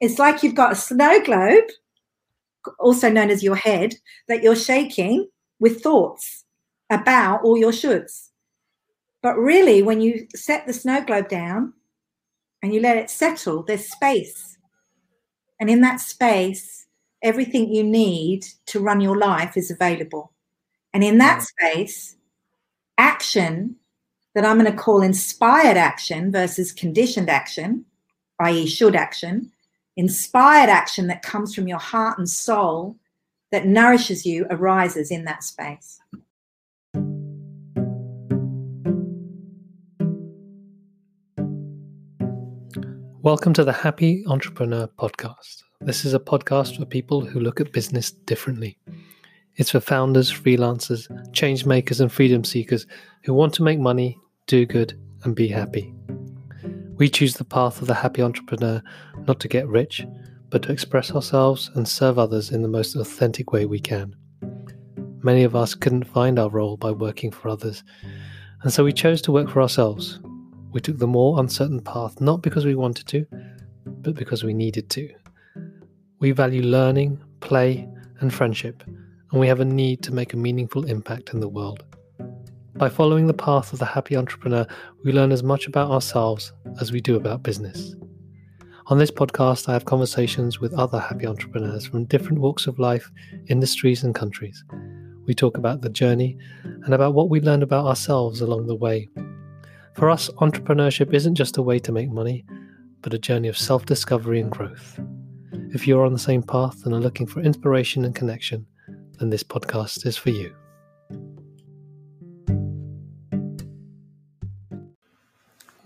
It's like you've got a snow globe, also known as your head, that you're shaking with thoughts about all your shoulds. But really, when you set the snow globe down and you let it settle, there's space. And in that space, everything you need to run your life is available. And in that space, action that I'm going to call inspired action versus conditioned action, i.e., should action, inspired action that comes from your heart and soul that nourishes you arises in that space. Welcome to the Happy Entrepreneur Podcast. This is a podcast for people who look at business differently. It's for founders, freelancers, change makers, and freedom seekers who want to make money, do good, and be happy. We choose the path of the happy entrepreneur not to get rich, but to express ourselves and serve others in the most authentic way we can. Many of us couldn't find our role by working for others, and so we chose to work for ourselves we took the more uncertain path not because we wanted to, but because we needed to. We value learning, play, and friendship, and we have a need to make a meaningful impact in the world. By following the path of the happy entrepreneur, we learn as much about ourselves as we do about business. On this podcast, I have conversations with other happy entrepreneurs from different walks of life, industries, and countries. We talk about the journey and about what we learned about ourselves along the way for us, entrepreneurship isn't just a way to make money, but a journey of self discovery and growth. If you're on the same path and are looking for inspiration and connection, then this podcast is for you.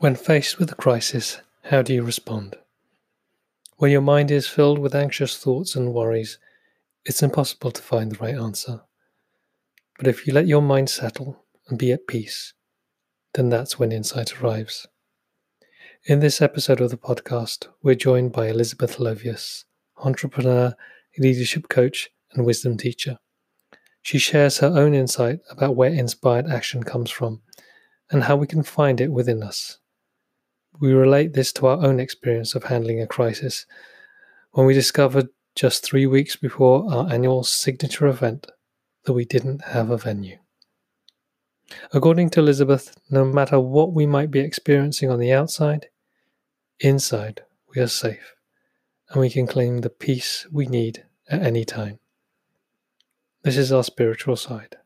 When faced with a crisis, how do you respond? When your mind is filled with anxious thoughts and worries, it's impossible to find the right answer. But if you let your mind settle and be at peace, then that's when insight arrives. In this episode of the podcast, we're joined by Elizabeth Lovius, entrepreneur, leadership coach, and wisdom teacher. She shares her own insight about where inspired action comes from and how we can find it within us. We relate this to our own experience of handling a crisis when we discovered just three weeks before our annual signature event that we didn't have a venue. According to Elizabeth, no matter what we might be experiencing on the outside, inside we are safe and we can claim the peace we need at any time. This is our spiritual side,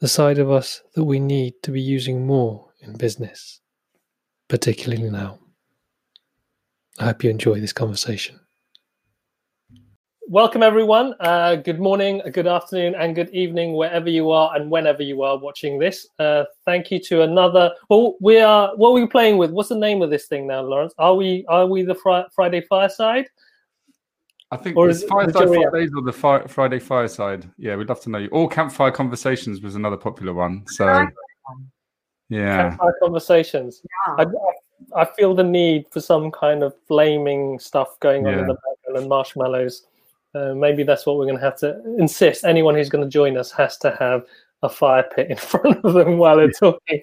the side of us that we need to be using more in business, particularly now. I hope you enjoy this conversation welcome everyone. Uh, good morning, good afternoon, and good evening, wherever you are and whenever you are watching this. Uh, thank you to another. Well, we are. What are we playing with? What's the name of this thing now, Laurence? Are we? Are we the fri- Friday Fireside? I think or it's Fireside Fridays or the fi- Friday Fireside. Yeah, we'd love to know you. All Campfire Conversations was another popular one. So, yeah. Campfire Conversations. Yeah. I, I feel the need for some kind of flaming stuff going on yeah. in the background and marshmallows. Uh, maybe that's what we're going to have to insist. Anyone who's going to join us has to have a fire pit in front of them while they're talking.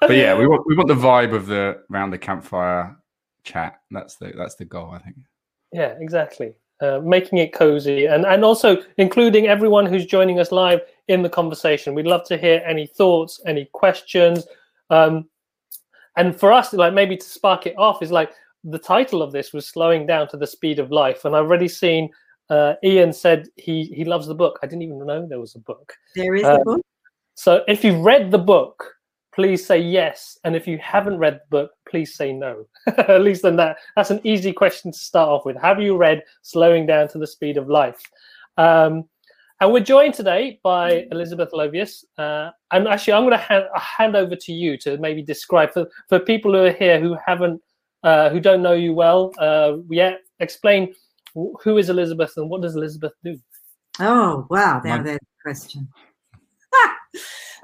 but yeah, we want we want the vibe of the round the campfire chat. That's the that's the goal, I think. Yeah, exactly. Uh, making it cozy and and also including everyone who's joining us live in the conversation. We'd love to hear any thoughts, any questions. Um, and for us, like maybe to spark it off, is like the title of this was slowing down to the speed of life, and I've already seen uh, Ian said he he loves the book. I didn't even know there was a book. There is um, a book. So if you've read the book, please say yes, and if you haven't read the book, please say no. At least then that that's an easy question to start off with. Have you read Slowing Down to the Speed of Life? Um, and we're joined today by Elizabeth Lovius. Uh, and actually, I'm going to hand, hand over to you to maybe describe for, for people who are here who haven't, uh, who don't know you well uh, yet, explain who is Elizabeth and what does Elizabeth do? Oh, wow. There's a question.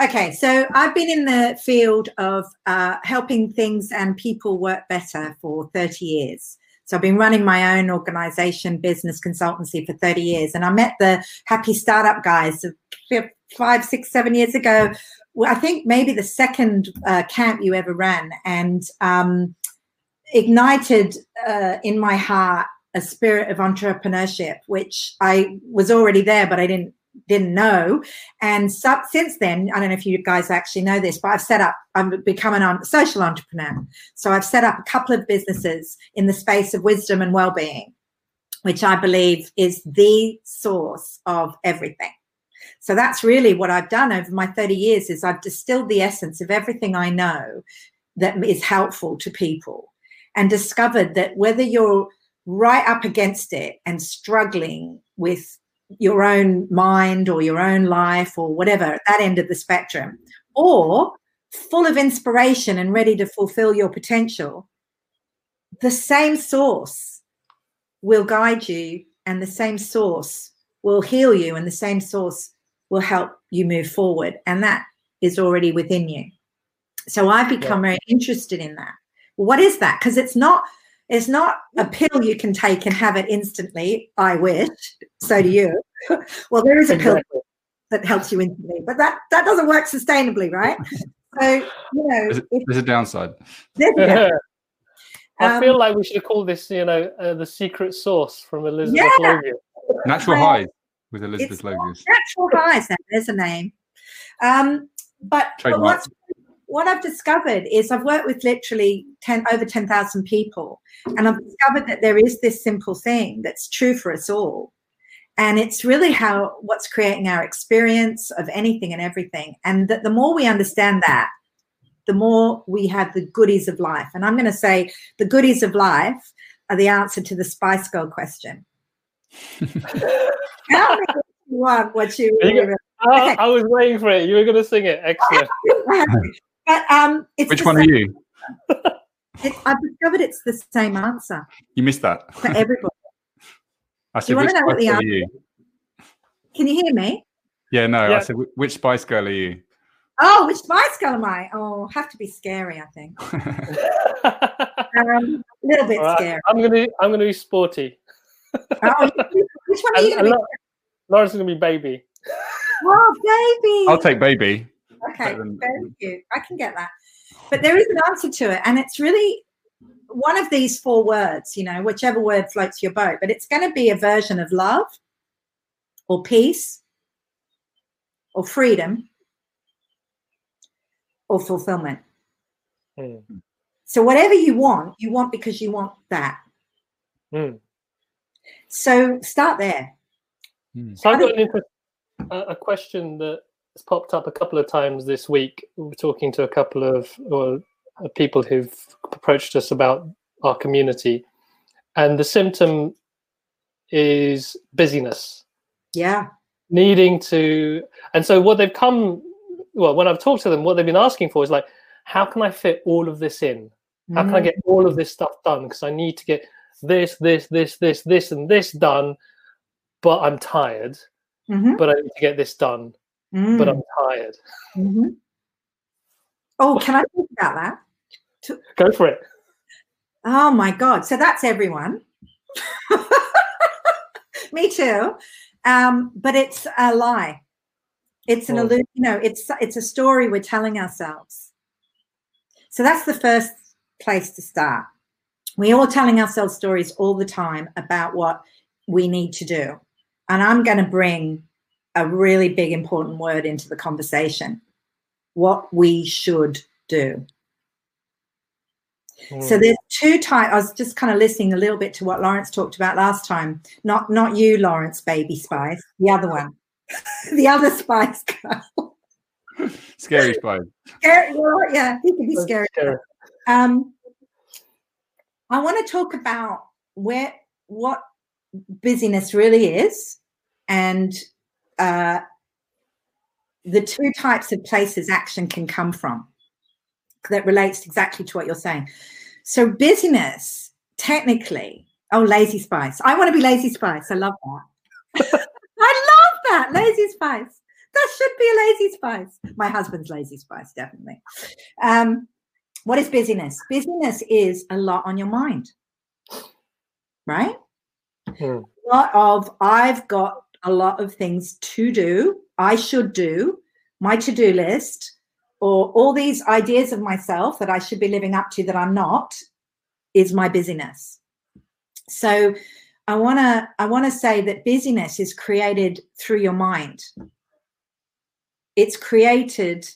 Okay, so I've been in the field of uh, helping things and people work better for 30 years. So I've been running my own organization, business consultancy for 30 years. And I met the happy startup guys five, six, seven years ago. I think maybe the second uh, camp you ever ran and um, ignited uh, in my heart a spirit of entrepreneurship, which I was already there, but I didn't didn't know. And so, since then, I don't know if you guys actually know this, but I've set up, I've become a social entrepreneur. So I've set up a couple of businesses in the space of wisdom and well-being, which I believe is the source of everything. So that's really what I've done over my 30 years is I've distilled the essence of everything I know that is helpful to people and discovered that whether you're right up against it and struggling with your own mind or your own life or whatever at that end of the spectrum, or full of inspiration and ready to fulfill your potential, the same source will guide you and the same source will heal you and the same source will help you move forward. And that is already within you. So I've become yeah. very interested in that. What is that? Because it's not it's not a pill you can take and have it instantly. I wish. So do you. well, there is a pill that helps you instantly, but that that doesn't work sustainably, right? So you know, there's, there's a downside. I feel um, like we should call this, you know, uh, the secret sauce from Elizabeth yeah. Logan. Natural highs with Elizabeth Logan. Natural highs. There's a name. Um, but, but what's what I've discovered is I've worked with literally 10 over 10,000 people and I've discovered that there is this simple thing that's true for us all. And it's really how what's creating our experience of anything and everything. And that the more we understand that, the more we have the goodies of life. And I'm going to say the goodies of life are the answer to the Spice Girl question. How many you want what you, you okay. I was waiting for it. You were going to sing it. Excellent. But um, which one same, are you? It, I've discovered it's the same answer. You missed that for everybody. I said, which know what the answer? You? Can you hear me? Yeah, no. Yeah. I said, which Spice Girl are you? Oh, which Spice Girl am I? Oh, have to be scary, I think. um, a little bit right, scary. I'm gonna, I'm gonna be sporty. oh, which one are you gonna be? Lawrence gonna be baby. Oh, baby! I'll take baby. Okay, very cute. I can get that. But there is an answer to it. And it's really one of these four words, you know, whichever word floats your boat, but it's going to be a version of love or peace or freedom or fulfillment. Mm. So, whatever you want, you want because you want that. Mm. So, start there. Mm. So, I've got an a question that it's popped up a couple of times this week. We're talking to a couple of or, uh, people who've approached us about our community, and the symptom is busyness. Yeah. Needing to, and so what they've come, well, when I've talked to them, what they've been asking for is like, how can I fit all of this in? How can I mm. get all of this stuff done? Because I need to get this, this, this, this, this, and this done, but I'm tired. Mm-hmm. But I need to get this done mm. but I'm mm. tired. Mm-hmm. Oh, can I talk about that? Go for it. Oh my God. So that's everyone. Me too. Um, but it's a lie. It's an oh. illusion. You know, it's it's a story we're telling ourselves. So that's the first place to start. We're all telling ourselves stories all the time about what we need to do. And I'm going to bring a really big important word into the conversation. What we should do. Mm. so there's two types i was just kind of listening a little bit to what laurence talked about last time. Not not you laurence baby spice. The other one. The other spice girl. Scary spice. Scary, yeah he can be scary, scary. um i want to talk about where what busyness really is and uh, the two types of places action can come from that relates exactly to what you're saying. So busyness, technically, oh, lazy spice. I want to be lazy spice. I love that. I love that. Lazy spice. That should be a lazy spice. My husband's lazy spice, definitely. Um, what is busyness? Busyness is a lot on your mind, right? Hmm. A lot of I've got a lot of things to do, I should do, my to do list, or all these ideas of myself that I should be living up to that I'm not, is my busyness. So I want to I want to say that busyness is created through your mind. It's created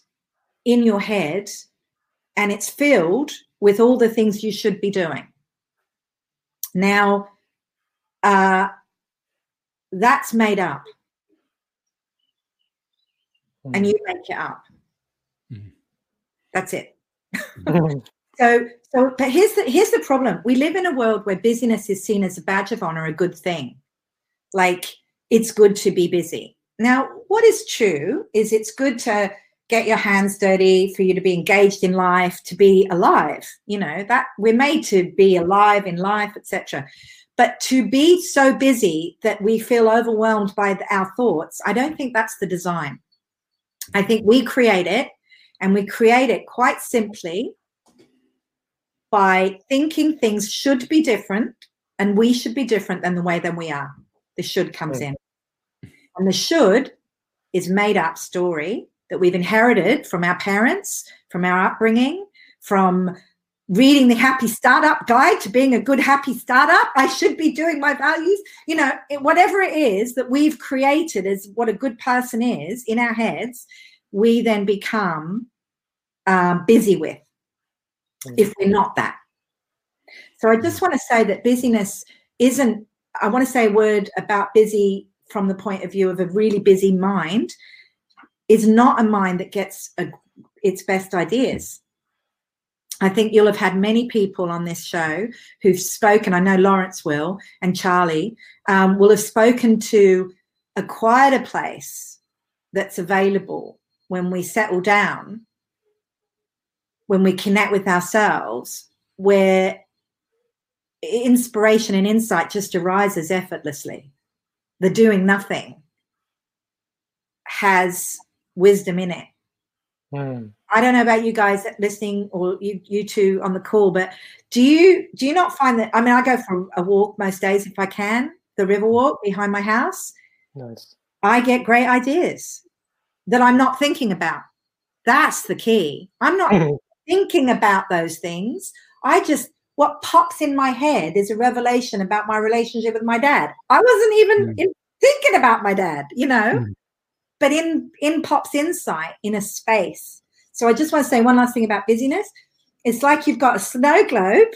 in your head and it's filled with all the things you should be doing. Now, uh, that's made up, and hmm. you make it up. Mm. That's it. so, so, but here's the here's the problem. We live in a world where busyness is seen as a badge of honor, a good thing. Like it's good to be busy. Now, what is true is it's good to get your hands dirty, for you to be engaged in life, to be alive. You know, that we're made to be alive in life, etc. But to be so busy that we feel overwhelmed by our thoughts, I don't think that's the design. I think we create it and we create it quite simply by thinking things should be different and we should be different than the way that we are. The should comes in. And the should is made up story that we've inherited from our parents, from our upbringing, from reading the happy startup guide to being a good happy startup i should be doing my values you know whatever it is that we've created as what a good person is in our heads we then become um, busy with mm. if we're not that so i just mm. want to say that busyness isn't i want to say a word about busy from the point of view of a really busy mind is not a mind that gets a, its best ideas. I think you'll have had many people on this show who've spoken. I know Laurence will and Charlie um, will have spoken to a quieter place that's available when we settle down, when we connect with ourselves, where inspiration and insight just arises effortlessly. The doing nothing has wisdom in it. Mm. I don't know about you guys listening or you you two on the call, but do you do you not find that? I mean, I go for a walk most days if I can, the river walk behind my house. Nice. I get great ideas that I'm not thinking about. That's the key. I'm not thinking about those things. I just what pops in my head is a revelation about my relationship with my dad. I wasn't even mm. thinking about my dad, you know. Mm but in in pops insight in a space so i just want to say one last thing about busyness. It's like you've got a snow globe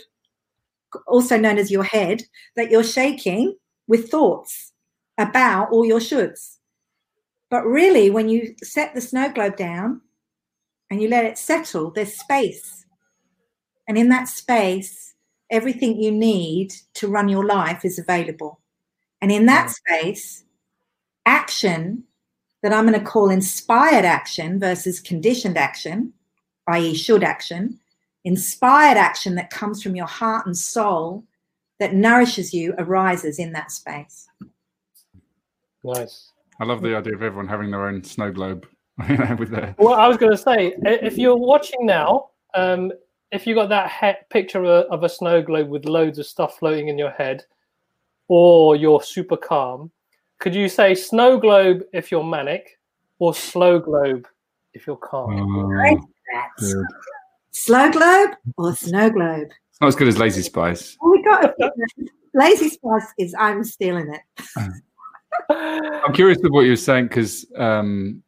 also known as your head that you're shaking with thoughts about all your shoulds. But really when you set the snow globe down and you let it settle there's space. And in that space everything you need to run your life is available. And in that space action that I'm going to call inspired action versus conditioned action, i.e., should action, inspired action that comes from your heart and soul that nourishes you arises in that space. Nice. I love the idea of everyone having their own snow globe with their. Well, I was going to say, if you're watching now, um, if you got that he- picture of a, of a snow globe with loads of stuff floating in your head, or you're super calm, could you say snow globe if you're manic, or slow globe if you're calm? Oh, slow globe or snow globe? It's not as good as Lazy Spice. Oh, we got Lazy Spice is I'm stealing it. I'm curious with what you were saying because um,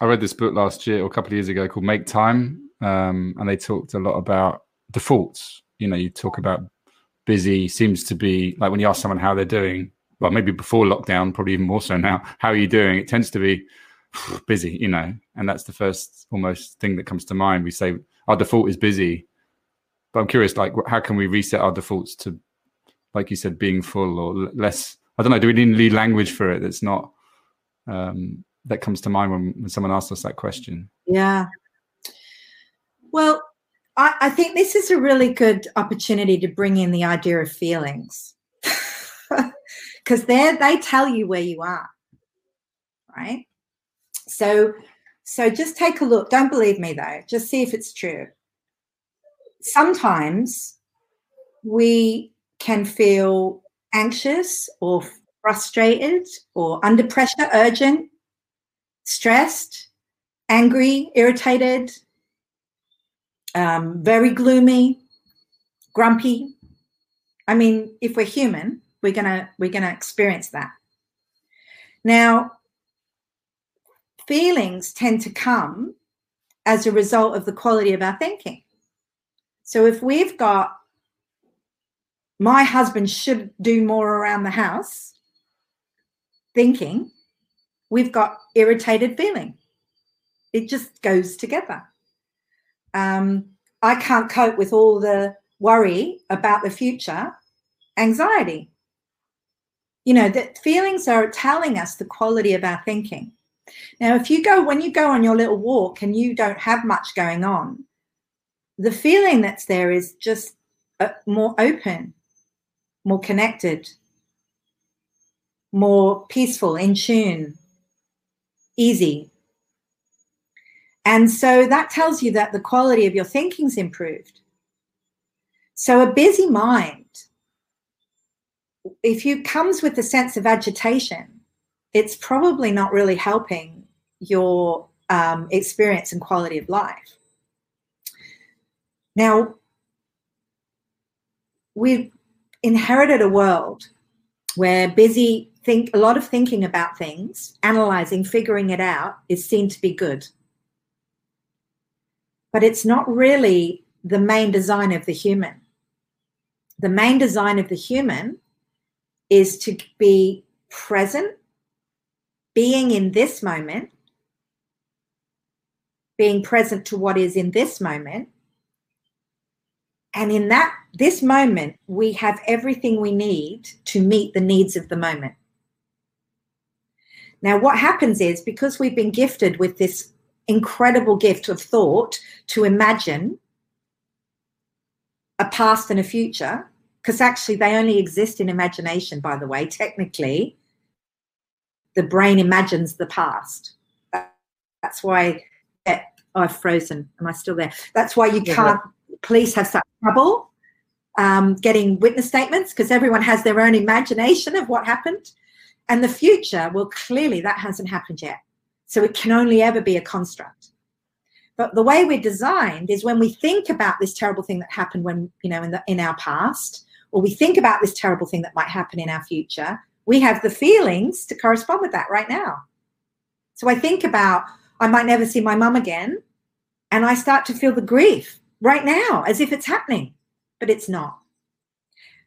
I read this book last year or a couple of years ago called Make Time, um, and they talked a lot about defaults. You know, you talk about busy seems to be like when you ask someone how they're doing, well, maybe before lockdown, probably even more so now. How are you doing? It tends to be busy, you know, and that's the first almost thing that comes to mind. We say our default is busy, but I'm curious, like, how can we reset our defaults to, like you said, being full or less? I don't know. Do we need language for it that's not um, that comes to mind when, when someone asks us that question? Yeah. Well, I, I think this is a really good opportunity to bring in the idea of feelings because they they tell you where you are right? So so just take a look. Don't believe me though. Just see if it's true. Sometimes we can feel anxious or frustrated or under pressure urgent stressed angry irritated um, very gloomy grumpy. I mean if we're human we're gonna we're gonna experience that. Now, feelings tend to come as a result of the quality of our thinking. So if we've got my husband should do more around the house thinking, we've got irritated feeling. It just goes together. Um, I can't cope with all the worry about the future, anxiety. You know, that feelings are telling us the quality of our thinking. Now, if you go, when you go on your little walk and you don't have much going on, the feeling that's there is just uh, more open, more connected, more peaceful, in tune, easy. And so that tells you that the quality of your thinking's improved. So a busy mind, if you comes with a sense of agitation, it's probably not really helping your um, experience and quality of life. Now, we've inherited a world where busy think a lot of thinking about things, analyzing, figuring it out is seen to be good. But it's not really the main design of the human. The main design of the human is to be present, being in this moment, being present to what is in this moment. And in that this moment, we have everything we need to meet the needs of the moment. Now, what happens is because we've been gifted with this incredible gift of thought to imagine a past and a future, because actually they only exist in imagination, by the way, technically, the brain imagines the past. That's why oh, I've frozen. Am I still there? That's why you can't, police have such trouble um, getting witness statements because everyone has their own imagination of what happened. And the future, well, clearly that hasn't happened yet. So it can only ever be a construct. But the way we're designed is when we think about this terrible thing that happened when, you know, in the in our past, or we think about this terrible thing that might happen in our future, we have the feelings to correspond with that right now. So I think about I might never see my mum again, and I start to feel the grief right now as if it's happening, but it's not.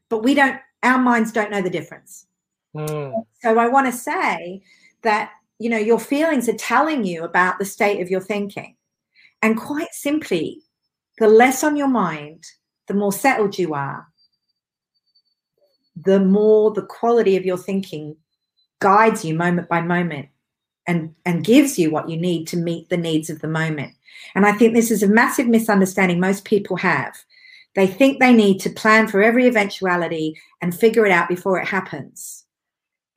But we don't, our minds don't know the difference. Mm. So I want to say that, you know, your feelings are telling you about the state of your thinking. And quite simply, the less on your mind, the more settled you are, the more the quality of your thinking guides you moment by moment and, and gives you what you need to meet the needs of the moment. And I think this is a massive misunderstanding most people have. They think they need to plan for every eventuality and figure it out before it happens.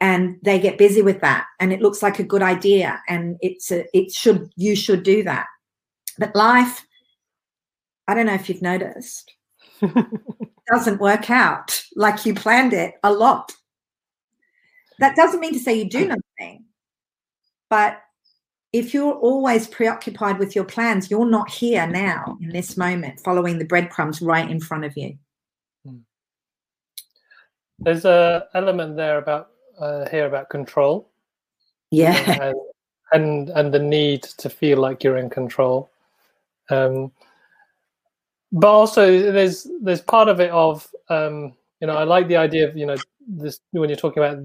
And they get busy with that. And it looks like a good idea. And it's a, it should you should do that. But life i don't know if you've noticed doesn't work out like you planned it a lot that doesn't mean to say you do nothing but if you're always preoccupied with your plans you're not here now in this moment following the breadcrumbs right in front of you hmm. there's a element there about uh, hear about control. Yeah. And, and and the need to feel like you're in control. Um, but also there's there's part of it of um, you know I like the idea of you know this when you're talking about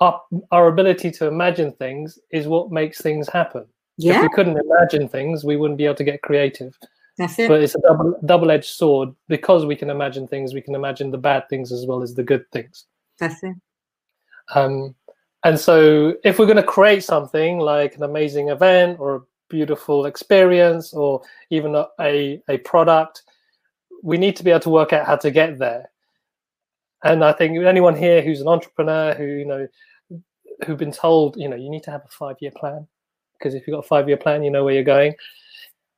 our, our ability to imagine things is what makes things happen. Yeah. If we couldn't imagine things, we wouldn't be able to get creative. That's it. But it's a double double edged sword because we can imagine things. We can imagine the bad things as well as the good things. That's it. Um, and so, if we're going to create something like an amazing event or a beautiful experience or even a, a, a product, we need to be able to work out how to get there. And I think anyone here who's an entrepreneur who, you know, who've been told, you know, you need to have a five year plan because if you've got a five year plan, you know where you're going.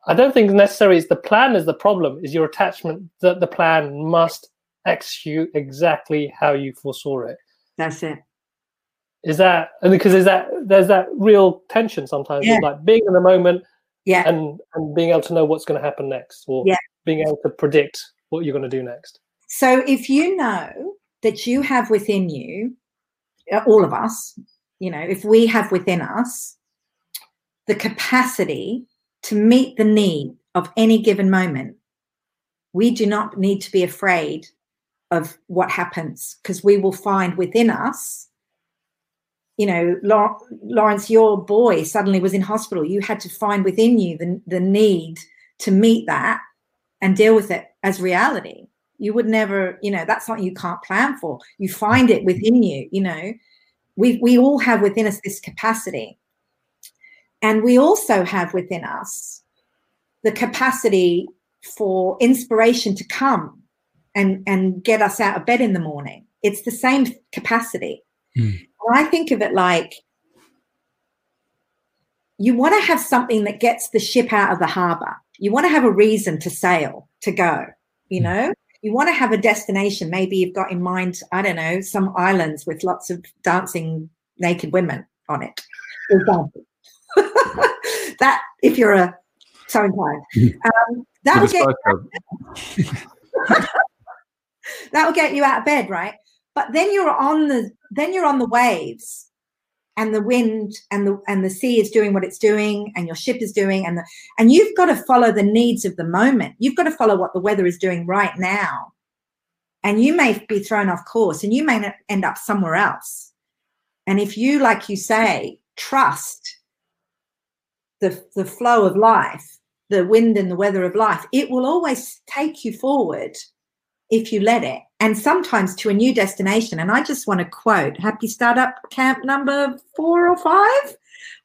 I don't think necessarily it's the plan is the problem, is your attachment that the plan must execute exactly how you foresaw it. That's it is that and because there's that there's that real tension sometimes yeah. like being in the moment yeah and and being able to know what's going to happen next or yeah. being able to predict what you're going to do next so if you know that you have within you, uh, all of us, you know, if we have within us the capacity to meet the need of any given moment, we do not need to be afraid of what happens because we will find within us you know laurence your boy suddenly was in hospital. You had to find within you the, the need to meet that and deal with it as reality. You would never you know that's something you can't plan for. You find it within you you know. We we all have within us this capacity. And we also have within us the capacity for inspiration to come and and get us out of bed in the morning. It's the same capacity mm. i think of it like you want to have something that gets the ship out of the harbor. You want to have a reason to sail to go you hmm. know? You want to have a destination. Maybe you've got in mind i don't know some islands with lots of dancing naked women on it that if you're a so inclined. Um, that will get that will get you out of bed right? But then you're on the then you're on the waves and the wind and the and the sea is doing what it's doing and your ship is doing and the and you've got to follow the needs of the moment. You've got to follow what the weather is doing right now. And you may be thrown off course and you may end up somewhere else. And if you like you say trust the the flow of life the wind and the weather of life it will always take you forward if you let it, and sometimes to a new destination. And I just want to quote Happy Startup Camp number four or five,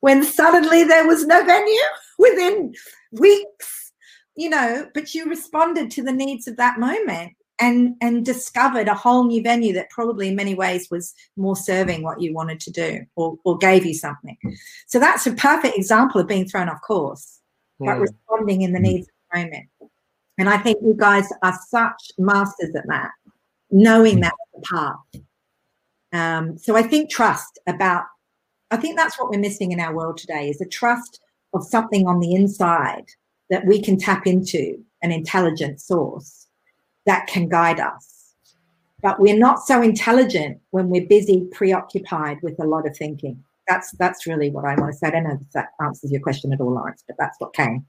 when suddenly there was no venue within weeks, you know, but you responded to the needs of that moment and and discovered a whole new venue that probably in many ways was more serving what you wanted to do or, or gave you something. So that's a perfect example of being thrown off course but hmm. responding in the hmm. needs of the moment and I think you guys are such masters at that, knowing mm. that's the path. Um, so I think trust about, I think that's what we're missing in our world today is a trust of something on the inside that we can tap into, an intelligent source that can guide us. But we're not so intelligent when we're busy, preoccupied with a lot of thinking. That's that's really what I want to say. I don't know if that answers your question at all, Laurence, but that's what came.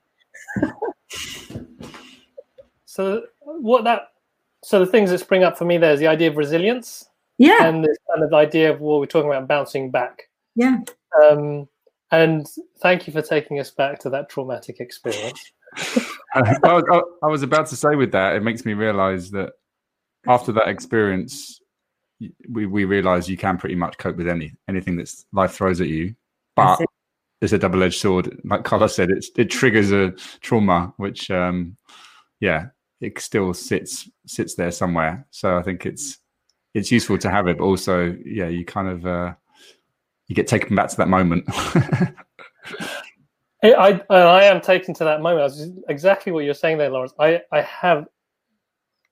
So what that so the things that spring up for me there is the idea of resilience. Yeah. And this kind of idea of what we're talking about bouncing back. Yeah. Um, and thank you for taking us back to that traumatic experience. I, was, I was about to say with that, it makes me realize that after that experience, we, we realize you can pretty much cope with any anything that life throws at you. But it's a double edged sword. Like Carlos said, it's, it triggers a trauma, which, um, yeah, it still sits sits there somewhere. So I think it's it's useful to have it, but also yeah, you kind of uh, you get taken back to that moment. I I am taken to that moment. exactly what you're saying there, Laurence. I I have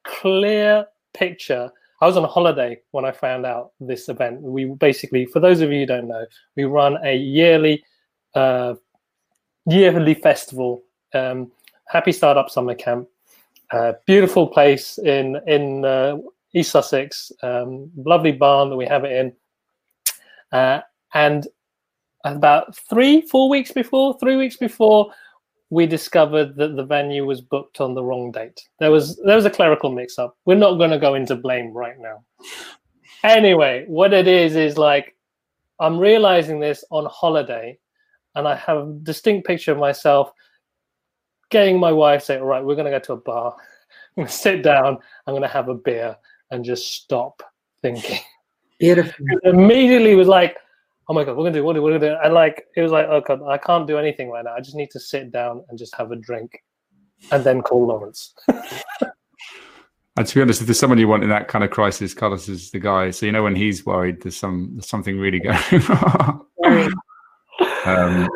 clear picture. I was on holiday when I found out this event. We basically, for those of you who don't know, we run a yearly uh, yearly festival, um, Happy Startup Summer Camp, uh, beautiful place in in uh, East Sussex. Um, lovely barn that we have it in. Uh, and about three, four weeks before, three weeks before, we discovered that the venue was booked on the wrong date. There was there was a clerical mix-up. We're not going to go into blame right now. Anyway, what it is is like I'm realizing this on holiday, and I have a distinct picture of myself getting my wife say, "All right, we're going to go to a bar. I'm going to sit down. I'm going to have a beer and just stop thinking." Beautiful. immediately was like, "Oh my god, we're going to do what we're going to do," and like it was like, "Oh god, I can't do anything right now. I just need to sit down and just have a drink, and then call Laurence." And to be honest, if there's someone you want in that kind of crisis, Carlos is the guy. So you know when he's worried, there's some there's something really going wrong. um,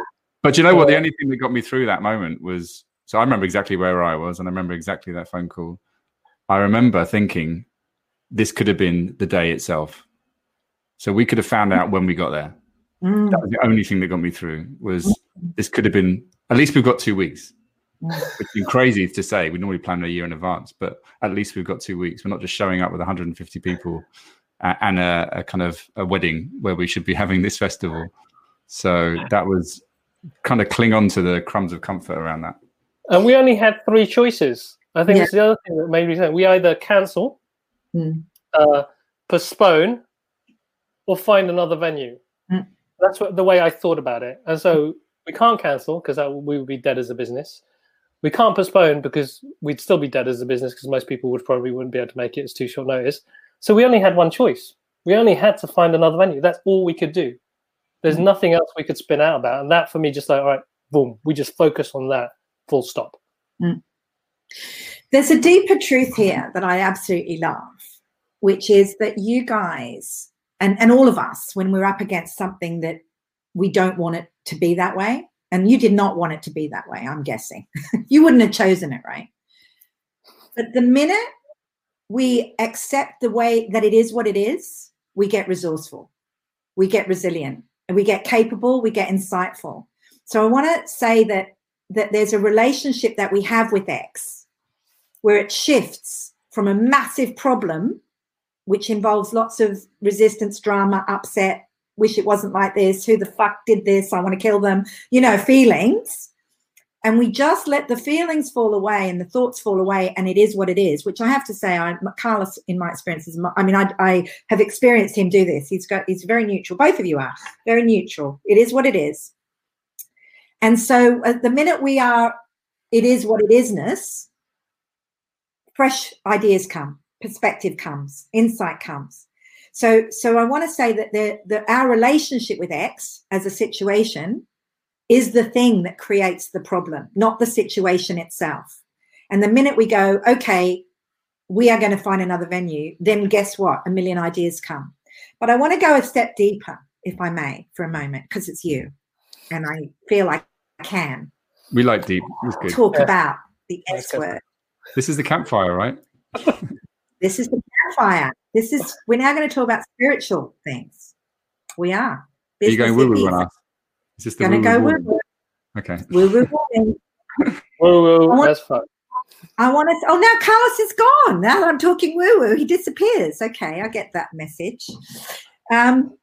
but you know what? The only thing that got me through that moment was so I remember exactly where I was, and I remember exactly that phone call. I remember thinking this could have been the day itself. So we could have found out when we got there. Mm. That was the only thing that got me through. Was this could have been at least we've got two weeks. which is crazy to say. We normally plan a year in advance, but at least we've got two weeks. We're not just showing up with 150 people and a, a kind of a wedding where we should be having this festival. So that was kind of cling on to the crumbs of comfort around that. And we only had three choices. I think yeah. it's the other thing that made me think we either cancel, mm. uh, postpone, or find another venue. Mm. That's what the way I thought about it. And so we can't cancel because we would be dead as a business. We can't postpone because we'd still be dead as a business because most people would probably wouldn't be able to make it. It's too short notice. So we only had one choice. We only had to find another venue. That's all we could do. There's mm. nothing else we could spin out about. And that for me, just like, all right, boom, we just focus on that, full stop. Mm. There's a deeper truth here that I absolutely love, which is that you guys and, and all of us, when we're up against something that we don't want it to be that way, and you did not want it to be that way, I'm guessing. you wouldn't have chosen it, right? But the minute we accept the way that it is what it is, we get resourceful, we get resilient, and we get capable, we get insightful. So I want to say that that there's a relationship that we have with X where it shifts from a massive problem, which involves lots of resistance, drama, upset, wish it wasn't like this, who the fuck did this, I want to kill them, you know, feelings, and we just let the feelings fall away and the thoughts fall away and it is what it is which i have to say I, carlos in my experiences, i mean I, I have experienced him do this. He's got he's very neutral. Both of you are very neutral. It is what it is and so at the minute we are it is what it isness fresh ideas come perspective comes insight comes so so i want to say that the, the our relationship with x as a situation is the thing that creates the problem, not the situation itself. And the minute we go, okay, we are going to find another venue, then guess what? A million ideas come. But I want to go a step deeper, if I may, for a moment, because it's you. And I feel like can. We like deep. Talk yeah. about the S word. This is the campfire, right? this is the campfire. This is, we're now going to talk about spiritual things. We are. Business are you going woo woo on us? Is this the gonna go woo woo? Okay. Woo woo woo woo. That's fun. I want to. Oh, now Carlos is gone. Now I'm talking woo woo. He disappears. Okay, I get that message. Um,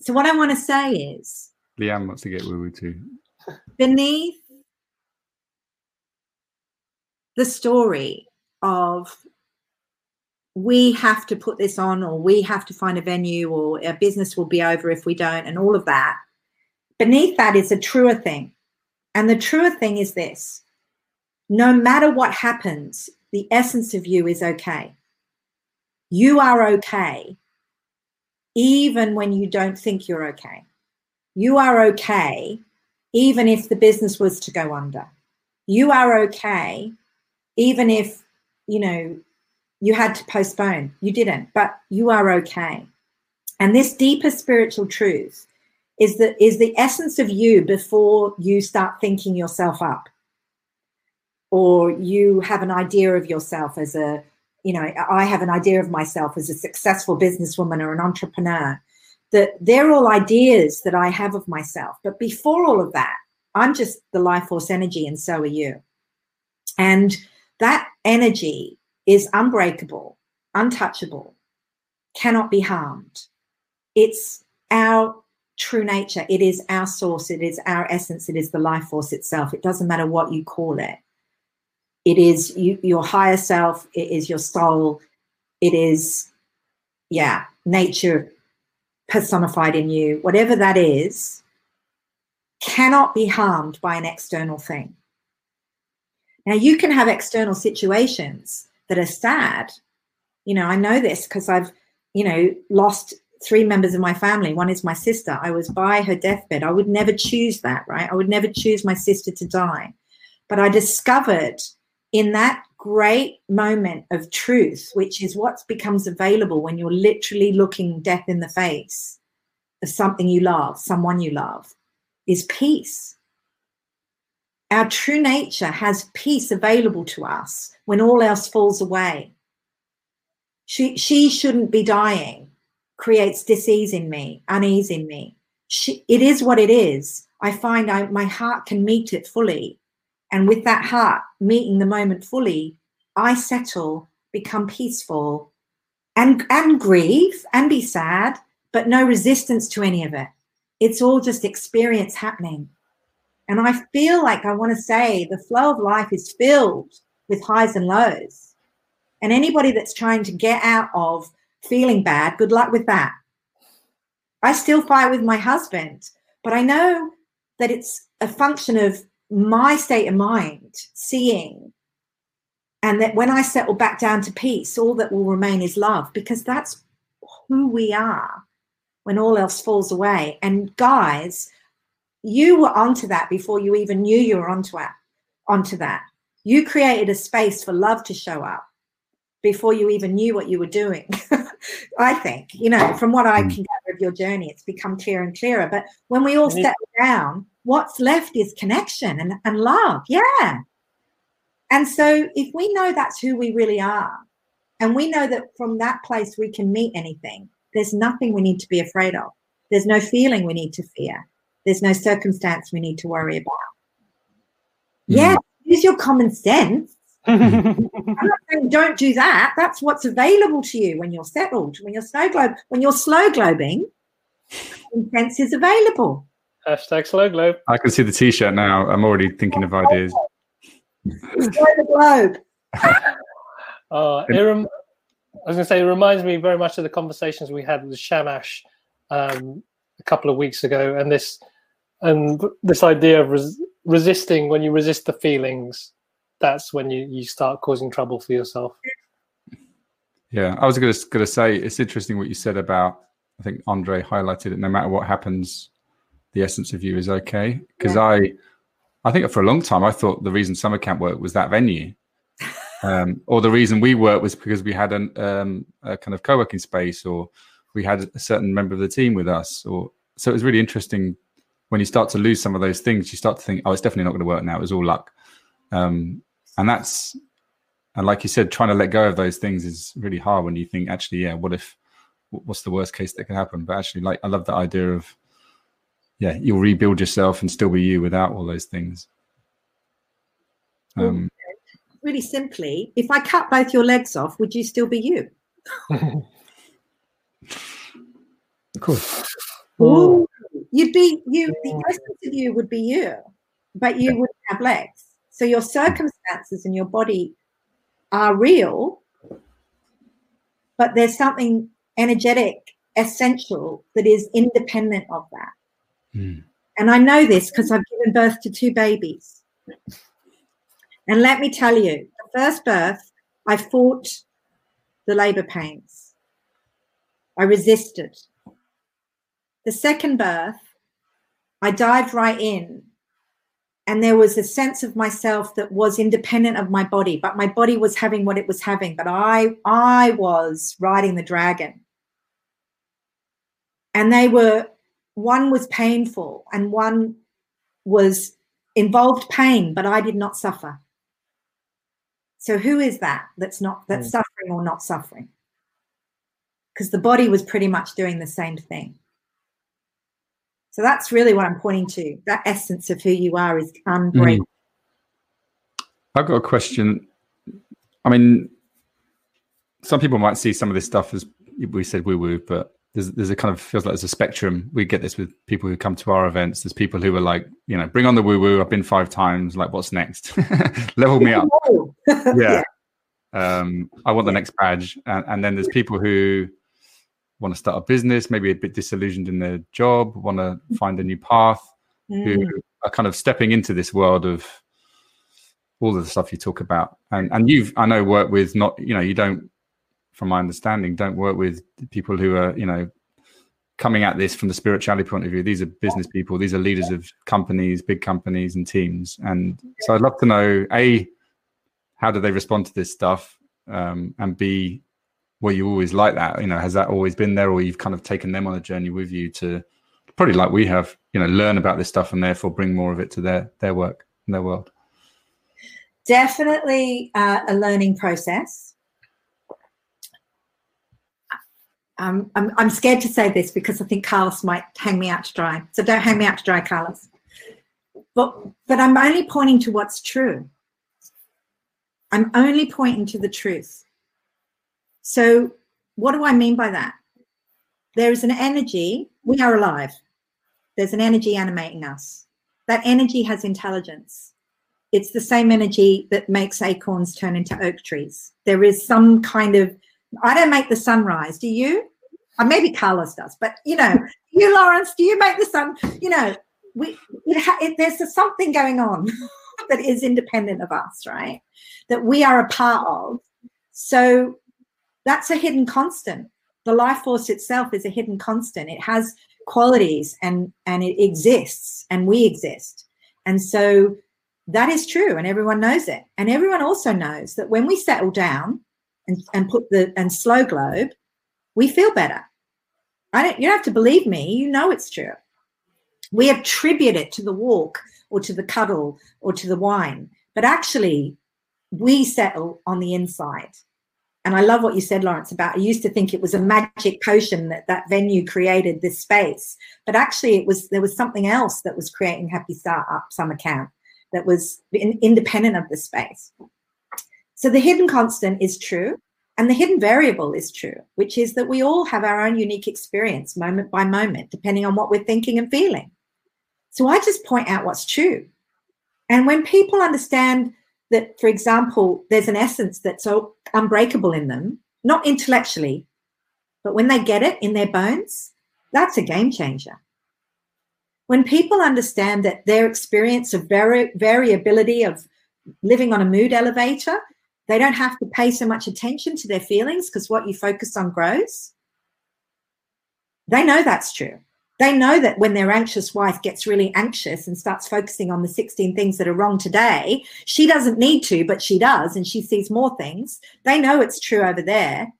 so what I want to say is, Leanne wants to get woo woo too. Beneath the story of we have to put this on, or we have to find a venue, or our business will be over if we don't, and all of that Beneath that is a truer thing. And the truer thing is this no matter what happens, the essence of you is okay. You are okay, even when you don't think you're okay. You are okay, even if the business was to go under. You are okay, even if, you know, you had to postpone. You didn't, but you are okay. And this deeper spiritual truth is the is the essence of you before you start thinking yourself up or you have an idea of yourself as a you know i have an idea of myself as a successful businesswoman or an entrepreneur that they're all ideas that i have of myself. But before all of that i'm just the life force energy and so are you. And that energy is unbreakable untouchable cannot be harmed. It's our true nature. It is our source, it is our essence, it is the life force itself. It doesn't matter what you call it. It is you, your higher self, it is your soul, it is, yeah, nature personified in you. Whatever that is, cannot be harmed by an external thing. Now, you can have external situations that are sad. You know, I know this because I've, you know, lost three members of my family. One is my sister. I was by her deathbed. I would never choose that, right? I would never choose my sister to die. But I discovered in that great moment of truth, which is what becomes available when you're literally looking death in the face of something you love, someone you love, is peace. Our true nature has peace available to us when all else falls away. She, she shouldn't be dying creates disease in me, unease in me. She, it is what it is. I find I, my heart can meet it fully. And with that heart meeting the moment fully, I settle, become peaceful, and and grieve and be sad, but no resistance to any of it. It's all just experience happening. And I feel like I want to say the flow of life is filled with highs and lows. And anybody that's trying to get out of feeling bad, good luck with that. I still fight with my husband, but I know that it's a function of my state of mind, seeing, and that when I settle back down to peace, all that will remain is love because that's who we are when all else falls away. And guys, you were onto that before you even knew you were onto it, onto that. You created a space for love to show up before you even knew what you were doing. I think, you know, from what I hmm. can gather of your journey, it's become clearer and clearer. But when we all settle down, what's left is connection and, and love. Yeah. And so if we know that's who we really are, and we know that from that place we can meet anything, there's nothing we need to be afraid of. There's no feeling we need to fear. There's no circumstance we need to worry about. Mm. Yeah, use your common sense I'm not saying don't do that. That's what's available to you when you're settled, when you're snow globe, when you're slow globing. Sense is available. Hashtag slow globe. I can see the t-shirt now. I'm already thinking of ideas. Slow the globe. uh, it rem- I was going to say it reminds me very much of the conversations we had with Shamash um, a couple of weeks ago, and this and this idea of res- resisting when you resist the feelings that's when you you start causing trouble for yourself. Yeah, I was going to say it's interesting what you said about. I think Andre highlighted it. No matter what happens, the essence of you is okay. Because yeah. I, I think for a long time I thought the reason summer camp worked was that venue, um, or the reason we worked was because we had an, um, a kind of co-working space, or we had a certain member of the team with us, or so it was really interesting when you start to lose some of those things. You start to think, oh, it's definitely not going to work now. It was all luck. Um, and that's and like you said trying to let go of those things is really hard when you think actually yeah what if what's the worst case that could happen but actually like i love the idea of yeah you'll rebuild yourself and still be you without all those things. Um, really simply if i cut both your legs off would you still be you? Of course. Ooh, you'd be you the essence of you would be you but you wouldn't have legs. So your circumstances and your body are real, but there's something energetic, essential that is independent of that. Mm. And I know this because I've given birth to two babies. And let me tell you, the first birth, I fought the labor pains. I resisted. The second birth, I dived right in and there was a sense of myself that was independent of my body but my body was having what it was having but i i was riding the dragon and they were one was painful and one was involved pain but i did not suffer so who is that that's not that's mm. suffering or not suffering because the body was pretty much doing the same thing so that's really what I'm pointing to. That essence of who you are is unbreakable. Mm. I've got a question. I mean, some people might see some of this stuff as we said woo woo, but there's there's a kind of feels like there's a spectrum. We get this with people who come to our events. There's people who are like, you know, bring on the woo woo. I've been five times. Like, what's next? Level me up. yeah. Um, I want the next badge. And, and then there's people who want to start a business, maybe a bit disillusioned in their job, want to find a new path, mm. who are kind of stepping into this world of all of the stuff you talk about. And and you've I know worked with not you know you don't from my understanding don't work with people who are you know coming at this from the spirituality point of view. These are business people. These are leaders of companies, big companies and teams. And so I'd love to know a how do they respond to this stuff, um, and b were you always like that? You know, has that always been there, or you've kind of taken them on a journey with you to probably like we have, you know, learn about this stuff and therefore bring more of it to their their work and their world? Definitely uh, a learning process. Um, I'm, I'm scared to say this because I think Carlos might hang me out to dry. So don't hang me out to dry, Carlos. but but I'm only pointing to what's true. I'm only pointing to the truth. So, what do I mean by that? There is an energy, we are alive. There's an energy animating us. That energy has intelligence. It's the same energy that makes acorns turn into oak trees. There is some kind of, I don't make the sunrise. Do you? Or uh, maybe Carlos does, but you know, you, Laurence, do you make the sun? You know, we it ha- it, there's something going on that is independent of us, right? That we are a part of. So that's a hidden constant. The life force itself is a hidden constant. It has qualities and and it exists and we exist. And so that is true and everyone knows it. And everyone also knows that when we settle down and, and put the and slow globe, we feel better. I don't you don't have to believe me, you know it's true. We attribute it to the walk or to the cuddle or to the wine, but actually we settle on the inside. And I love what you said, Laurence, about I used to think it was a magic potion that that venue created this space, but actually it was there was something else that was creating Happy Startup Summer Camp that was in, independent of the space. So the hidden constant is true, and the hidden variable is true, which is that we all have our own unique experience, moment by moment, depending on what we're thinking and feeling. So I just point out what's true, and when people understand that, for example, there's an essence that's so unbreakable in them, not intellectually, but when they get it in their bones, that's a game changer. When people understand that their experience of vari- variability of living on a mood elevator, they don't have to pay so much attention to their feelings because what you focus on grows. They know that's true they know that when their anxious wife gets really anxious and starts focusing on the 16 things that are wrong today, she doesn't need to, but she does, and she sees more things. They know it's true over there.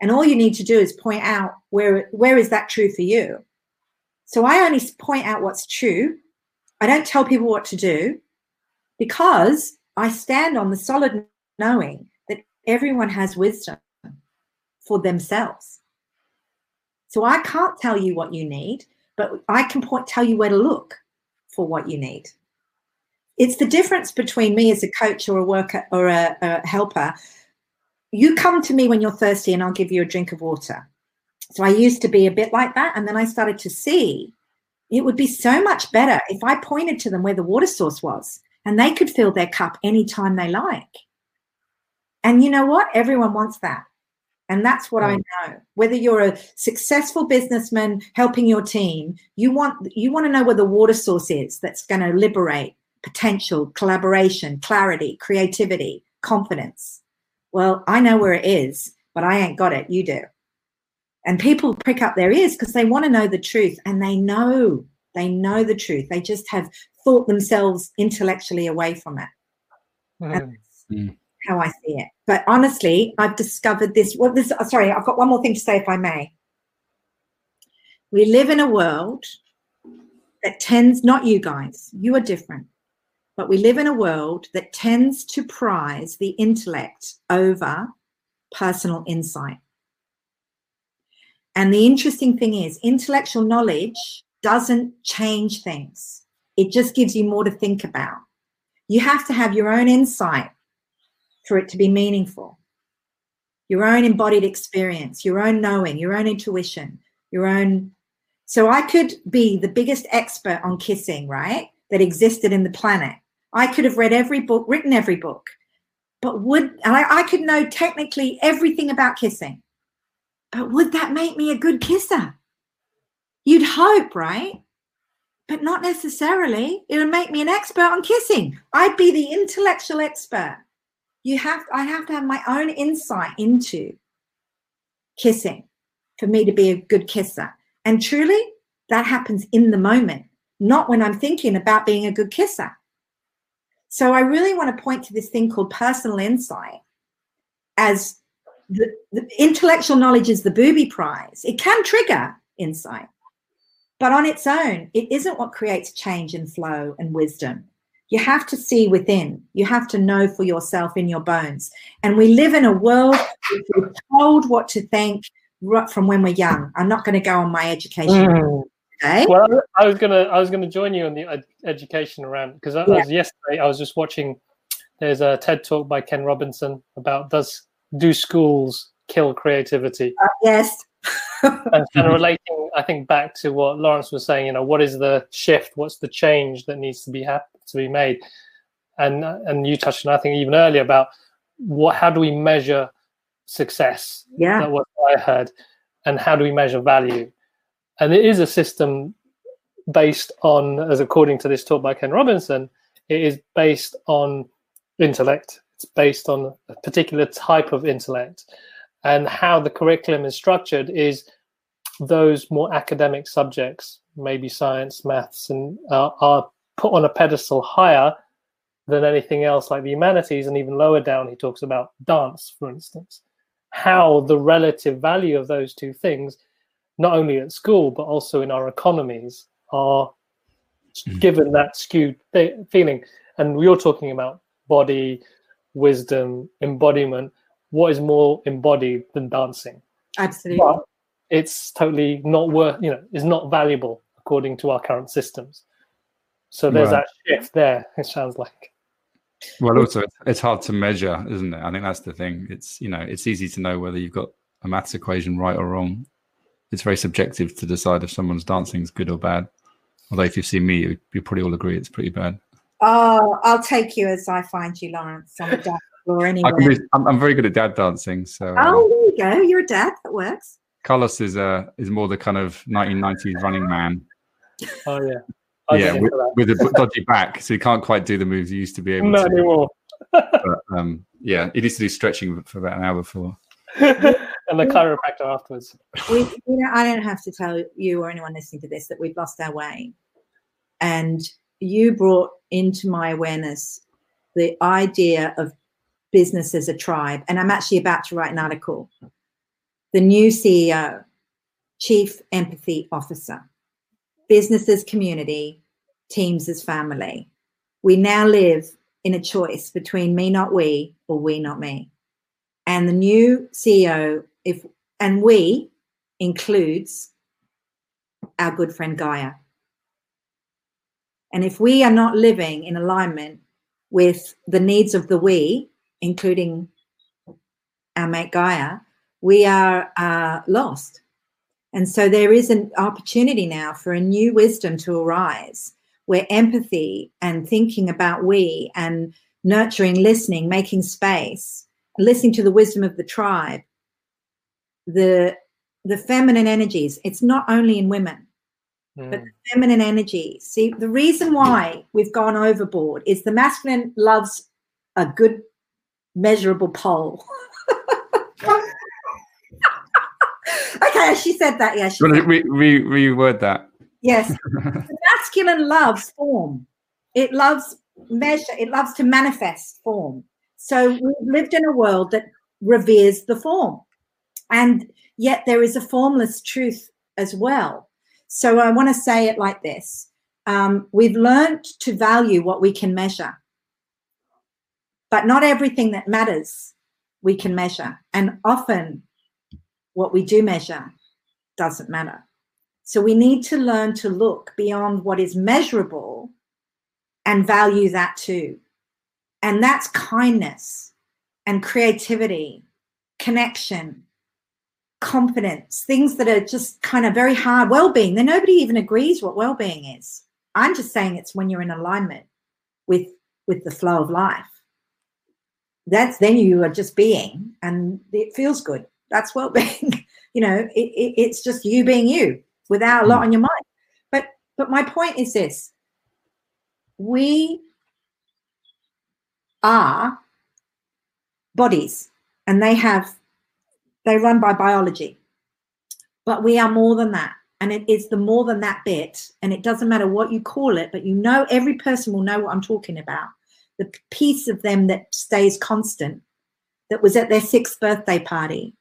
And all you need to do is point out where where is that true for you. So I only point out what's true. I don't tell people what to do because I stand on the solid knowing that everyone has wisdom for themselves. So I can't tell you what you need, but I can point tell you where to look for what you need. It's the difference between me as a coach or a worker or a, a helper. You come to me when you're thirsty and I'll give you a drink of water. So I used to be a bit like that. And then I started to see it would be so much better if I pointed to them where the water source was and they could fill their cup anytime they like. And you know what? Everyone wants that. And that's what I know. Whether you're a successful businessman helping your team, you want you want to know where the water source is that's going to liberate potential, collaboration, clarity, creativity, confidence. Well, I know where it is, but I ain't got it. You do. And people prick up their ears because they want to know the truth and they know, they know the truth. They just have thought themselves intellectually away from it. Mm how I see it. But honestly, I've discovered this. Well, this uh, sorry, I've got one more thing to say, if I may. We live in a world that tends, not you guys, you are different, but we live in a world that tends to prize the intellect over personal insight. And the interesting thing is, intellectual knowledge doesn't change things, it just gives you more to think about. You have to have your own insight for it to be meaningful. Your own embodied experience, your own knowing, your own intuition, your own. So I could be the biggest expert on kissing, right? That existed in the planet. I could have read every book, written every book, but would, I, I could know technically everything about kissing, but would that make me a good kisser? You'd hope, right? But not necessarily. It would make me an expert on kissing. I'd be the intellectual expert you have I have to have my own insight into kissing for me to be a good kisser. And truly, that happens in the moment, not when I'm thinking about being a good kisser. So I really want to point to this thing called personal insight as the, the intellectual knowledge is the booby prize. It can trigger insight, but on its own, it isn't what creates change and flow and wisdom. You have to see within. You have to know for yourself in your bones. And we live in a world we're told what to think right from when we're young. I'm not going to go on my education. Mm. Okay. Well, I was gonna I was gonna join you on the ed- education around because Yeah. was yesterday. I was just watching. There's a TED talk by Ken Robinson about does do schools kill creativity? Uh, yes. And kind of relating, I think, back to what Laurence was saying. You know, what is the shift? What's the change that needs to be hap- to be made? And and you touched on, I think, even earlier about what how do we measure success? Yeah. That was what I heard, and how do we measure value? And it is a system based on, as according to this talk by Ken Robinson, it is based on intellect. It's based on a particular type of intellect, and how the curriculum is structured is those more academic subjects, maybe science, maths, and uh, are put on a pedestal higher than anything else, like the humanities, and even lower down, he talks about dance, for instance. How the relative value of those two things, not only at school but also in our economies, are Mhm. given that skewed th- feeling. And you're talking about body, wisdom, embodiment. What is more embodied than dancing? Absolutely. but it's totally not worth you know it's not valuable according to our current systems so there's Right. that shift there it sounds like Well, also it's, it's hard to measure, isn't it? I think that's the thing. It's you know it's easy to know whether you've got a maths equation right or wrong. It's very subjective to decide if someone's dancing is good or bad. Although if you see me, you, you probably all agree it's pretty bad. Oh, I'll take you as I find you, Laurence, on the dance floor I anyway. can be, I'm, I'm very good at dad dancing. So Oh, there you go. You're a dad. That works. Carlos is uh, is more the kind of 1990s running man. oh yeah I yeah, with, with a dodgy back, so he can't quite do the moves he used to be able not to. anymore But, um, yeah, he needs to do stretching for about an hour before. and the chiropractor afterwards We, you know, I don't have to tell you or anyone listening to this that we've lost our way. And you brought into my awareness the idea of business as a tribe. And I'm actually about to write an article. The new CEO, Chief Empathy Officer, business as community, teams as family. We now live in a choice between me, not we, or we, not me. And the new CEO, if and we includes our good friend Gaia. And if we are not living in alignment with the needs of the we, including our mate Gaia, we are uh, lost. And so there is an opportunity now for a new wisdom to arise where empathy and thinking about we and nurturing, listening, making space, listening to the wisdom of the tribe, the the feminine energies, it's not only in women, Mm. but the feminine energy. See, the reason why we've gone overboard is the masculine loves a good measurable pole. okay, she said that. Yeah, she Do you want to re- re- reword that? Yes. masculine loves form. It loves measure. It loves to manifest form. So we've lived in a world that reveres the form. And yet there is a formless truth as well. So I want to say it like this um, We've learned to value what we can measure, but not everything that matters we can measure. And often what we do measure doesn't matter. So we need to learn to look beyond what is measurable and value that too. And that's kindness and creativity, connection, confidence, things that are just kind of very hard. Well being, then nobody even agrees what well being is. I'm just saying it's when you're in alignment with with the flow of life. That's then you are just being and it feels good. That's well being. you know, it, it, it's just you being you without a lot hmm. on your mind. But but my point is this: we are bodies, and they have they run by biology, but we are more than that. And it is the more than that bit, and it doesn't matter what you call it, but you know every person will know what I'm talking about. The piece of them that stays constant, that was at their sixth birthday party,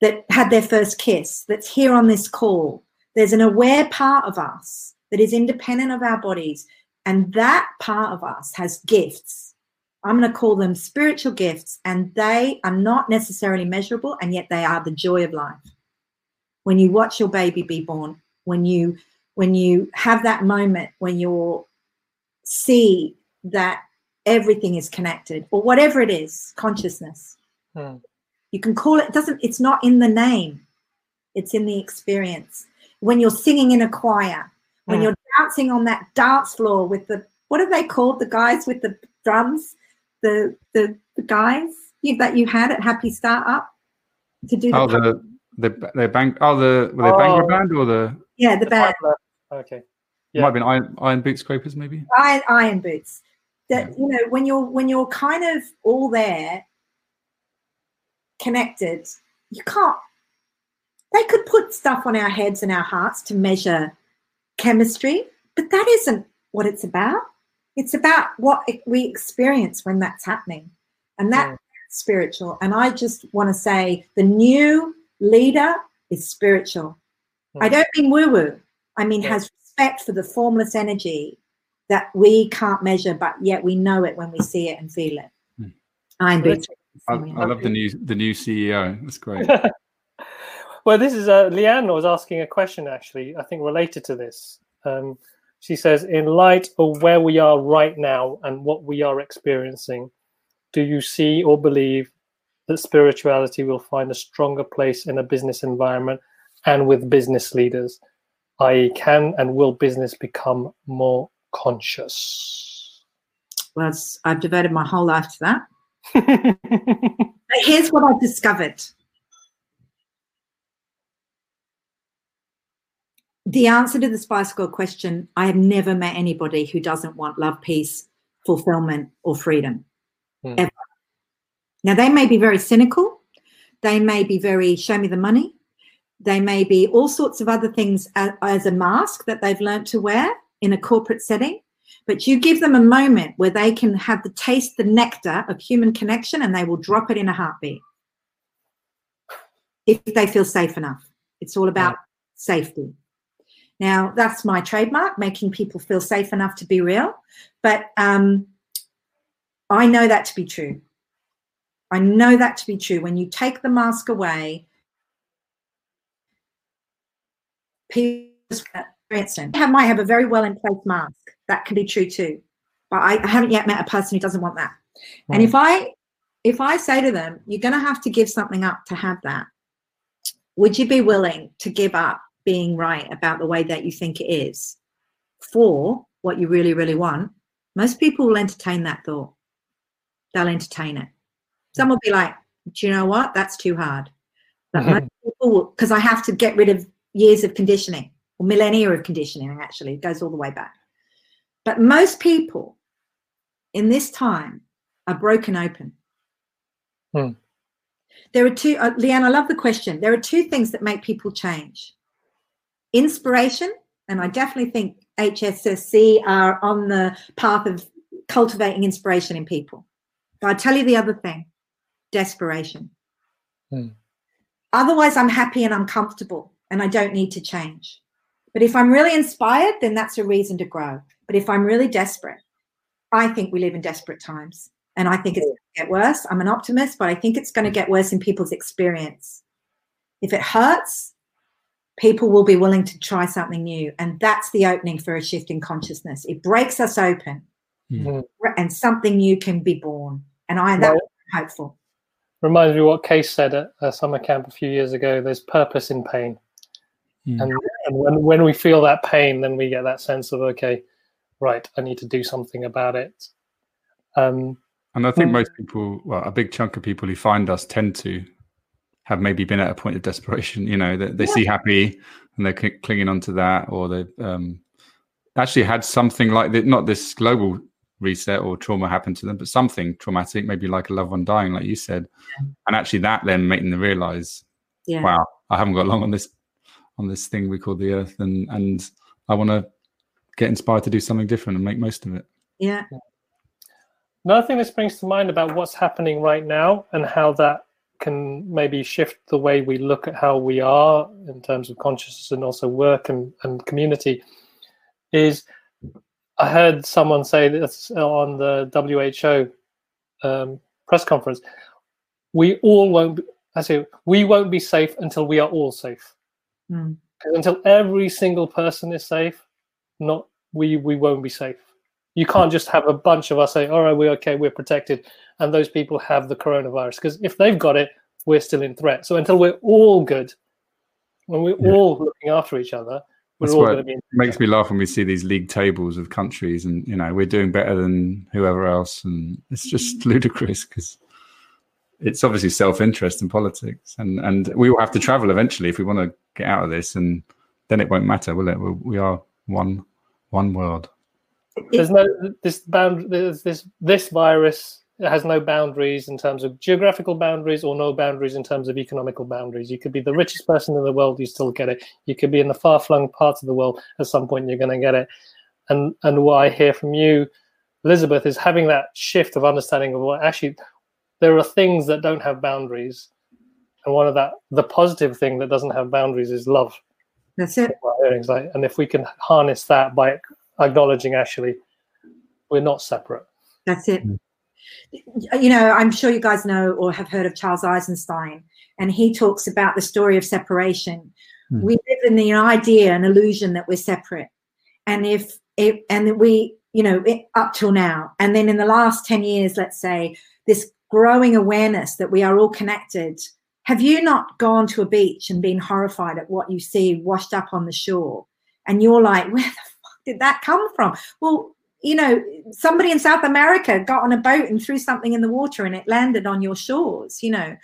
that had their first kiss, that's here on this call, there's an aware part of us that is independent of our bodies. And that part of us has gifts. I'm going to call them spiritual gifts. And they are not necessarily measurable, and yet they are the joy of life. When you watch your baby be born, when you when you have that moment when you're see that everything is connected or whatever it is consciousness Hmm. you can call it doesn't it's not in the name it's in the experience when you're singing in a choir when Hmm. you're dancing on that dance floor with the what are they called the guys with the drums the the, the guys you, that you had at happy startup to do the, Oh, the the the bang. Oh, the were they Bangor Oh. band or the yeah the band Okay. might have been Iron, Iron Boot Scrapers maybe. iron, iron boots that you know when you're when you're kind of all there connected you can't they could put stuff on our heads and our hearts to measure chemistry but that isn't what it's about it's about what we experience when that's happening and that's Yeah. spiritual and i just want to say the new leader is spiritual i Mm. don't mean woo woo i mean Yeah. has respect for the formless energy that we can't measure, but yet we know it when we see it and feel it. Hmm. I'm So boots. I, I love the new the new CEO. That's great. well, this is uh, Leanne was asking a question actually, I think related to this. Um, she says, in light of where we are right now and what we are experiencing, do you see or believe that spirituality will find a stronger place in a business environment and with business leaders? I.e., can and will business become more conscious? Well, I've devoted my whole life to that. Here's what I've discovered. The answer to the Spice Girl question I have never met anybody who doesn't want love, peace, fulfillment, or freedom. Hmm. Ever. Now, they may be very cynical. They may be very show me the money. They may be all sorts of other things as, as a mask that they've learned to wear in a corporate setting. But you give them a moment where they can have the taste, the nectar of human connection, and they will drop it in a heartbeat if they feel safe enough. It's all about safety. Now, that's my trademark, making people feel safe enough to be real. But um, I know that to be true. I know that to be true. When you take the mask away, people experience it. Have, might have a very well in place mask. That can be true too. But I, I haven't yet met a person who doesn't want that. And if hmm. I if I say to them, you're going to have to give something up to have that, would you be willing to give up being right about the way that you think it is for what you really, really want? Most people will entertain that thought. They'll entertain it. Some will be like, do you know what? That's too hard. But most people, because I have to get rid of years of conditioning or millennia of conditioning, actually, it goes all the way back. But most people in this time are broken open. Hmm. There are two, uh, Leanne, I love the question. There are two things that make people change inspiration, and I definitely think HSSC are on the path of cultivating inspiration in people. But I'll tell you the other thing desperation. Hmm. Otherwise, I'm happy and I'm comfortable and I don't need to change. But if I'm really inspired, then that's a reason to grow. But if I'm really desperate, I think we live in desperate times. And I think it's going to get worse. I'm an optimist, but I think it's going to get worse in people's experience. If it hurts, people will be willing to try something new. And that's the opening for a shift in consciousness. It breaks us open Mhm. and something new can be born. And I that's Right. hopeful. Reminds me what Case said at a summer camp a few years ago. There's purpose in pain. Hmm. And, and when, when we feel that pain, then we get that sense of, okay, right, I need to do something about it. Um, And I think Mm. most people, well, a big chunk of people who find us tend to have maybe been at a point of desperation. You know, they, they see happy and they're cl- clinging onto that, or they've um, actually had something like that, not this global reset or trauma happen to them, but something traumatic, maybe like a loved one dying, like you said. And actually, that then making them realize, Yeah. wow, I haven't got long on this on this thing we call the earth, and and I want to get inspired to do something different and make most of it. Yeah. Another thing that springs to mind about what's happening right now and how that can maybe shift the way we look at how we are in terms of consciousness and also work and, and community is I heard someone say this on the WHO um, press conference. We all won't. Be, I say we won't be safe until we are all safe. Mm. Because until every single person is safe, not we we won't be safe. You can't just have a bunch of us say, "All right, we're okay, we're protected," and those people have the coronavirus. Because if they've got it, we're still in threat. So until we're all good, when we're yeah. all looking after each other, we're That's all going to be. it makes me laugh when we see these league tables of countries, and you know we're doing better than whoever else, and it's just ludicrous because it's obviously self-interest in politics, and and we will have to travel eventually if we want to get out of this, and then it won't matter, will it? We are one one world. There's no this bound. There's this this virus it has no boundaries in terms of geographical boundaries or no boundaries in terms of economical boundaries. You could be the richest person in the world, you still get it. You could be in the far flung parts of the world, at some point you're going to get it. And and what I hear from you, Elizabeth, is having that shift of understanding of what actually there are things that don't have boundaries. And one of that, the positive thing that doesn't have boundaries is love. That's it. And if we can harness that by acknowledging actually we're not separate. That's it. Mm you know, I'm sure you guys know or have heard of Charles Eisenstein, and he talks about the story of separation. Mm. We live in the idea, an illusion that we're separate, and if it, and we, you know, it, up till now, and then in the last ten years, let's say, this growing awareness that we are all connected. Have you not gone to a beach and been horrified at what you see washed up on the shore? And you're like, where the fuck did that come from? Well, you know, somebody in South America got on a boat and threw something in the water and it landed on your shores, you know.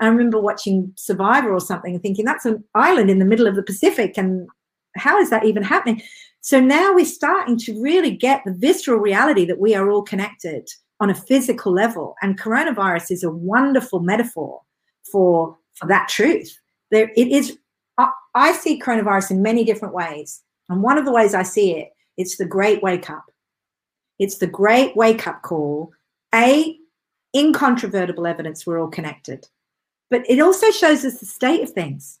I remember watching Survivor or something and thinking that's an island in the middle of the Pacific and how is that even happening? So now we're starting to really get the visceral reality that we are all connected on a physical level. And coronavirus is a wonderful metaphor for, for that truth. There it is I, I see coronavirus in many different ways. And one of the ways I see it, it's the great wake up it's the great wake up call. A, incontrovertible evidence we're all connected. But it also shows us the state of things.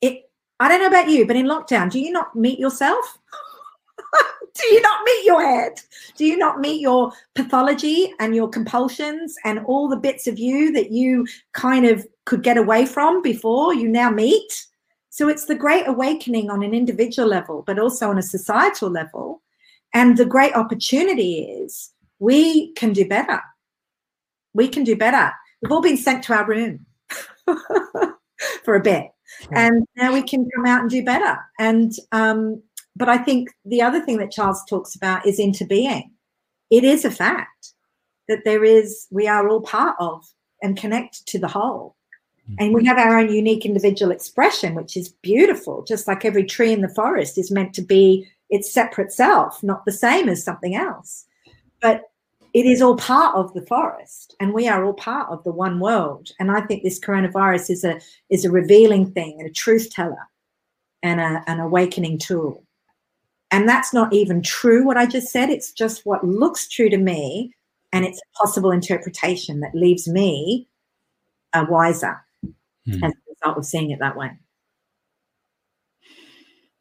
It I don't know about you, but in lockdown, do you not meet yourself? do you not meet your head? Do you not meet your pathology and your compulsions and all the bits of you that you kind of could get away from before you now meet? So it's the great awakening on an individual level, but also on a societal level and the great opportunity is we can do better. We can do better. We've all been sent to our room for a bit. And now we can come out and do better. And um, but I think the other thing that Charles talks about is interbeing. It is a fact that there is, we are all part of and connected to the whole. Mm-hmm. And we have our own unique individual expression, which is beautiful, just like every tree in the forest is meant to be its separate self, not the same as something else. But it is all part of the forest and we are all part of the one world and i think this coronavirus is a is a revealing thing and a truth teller and a, an awakening tool and that's not even true what i just said it's just what looks true to me and it's a possible interpretation that leaves me a wiser mm. as a result of seeing it that way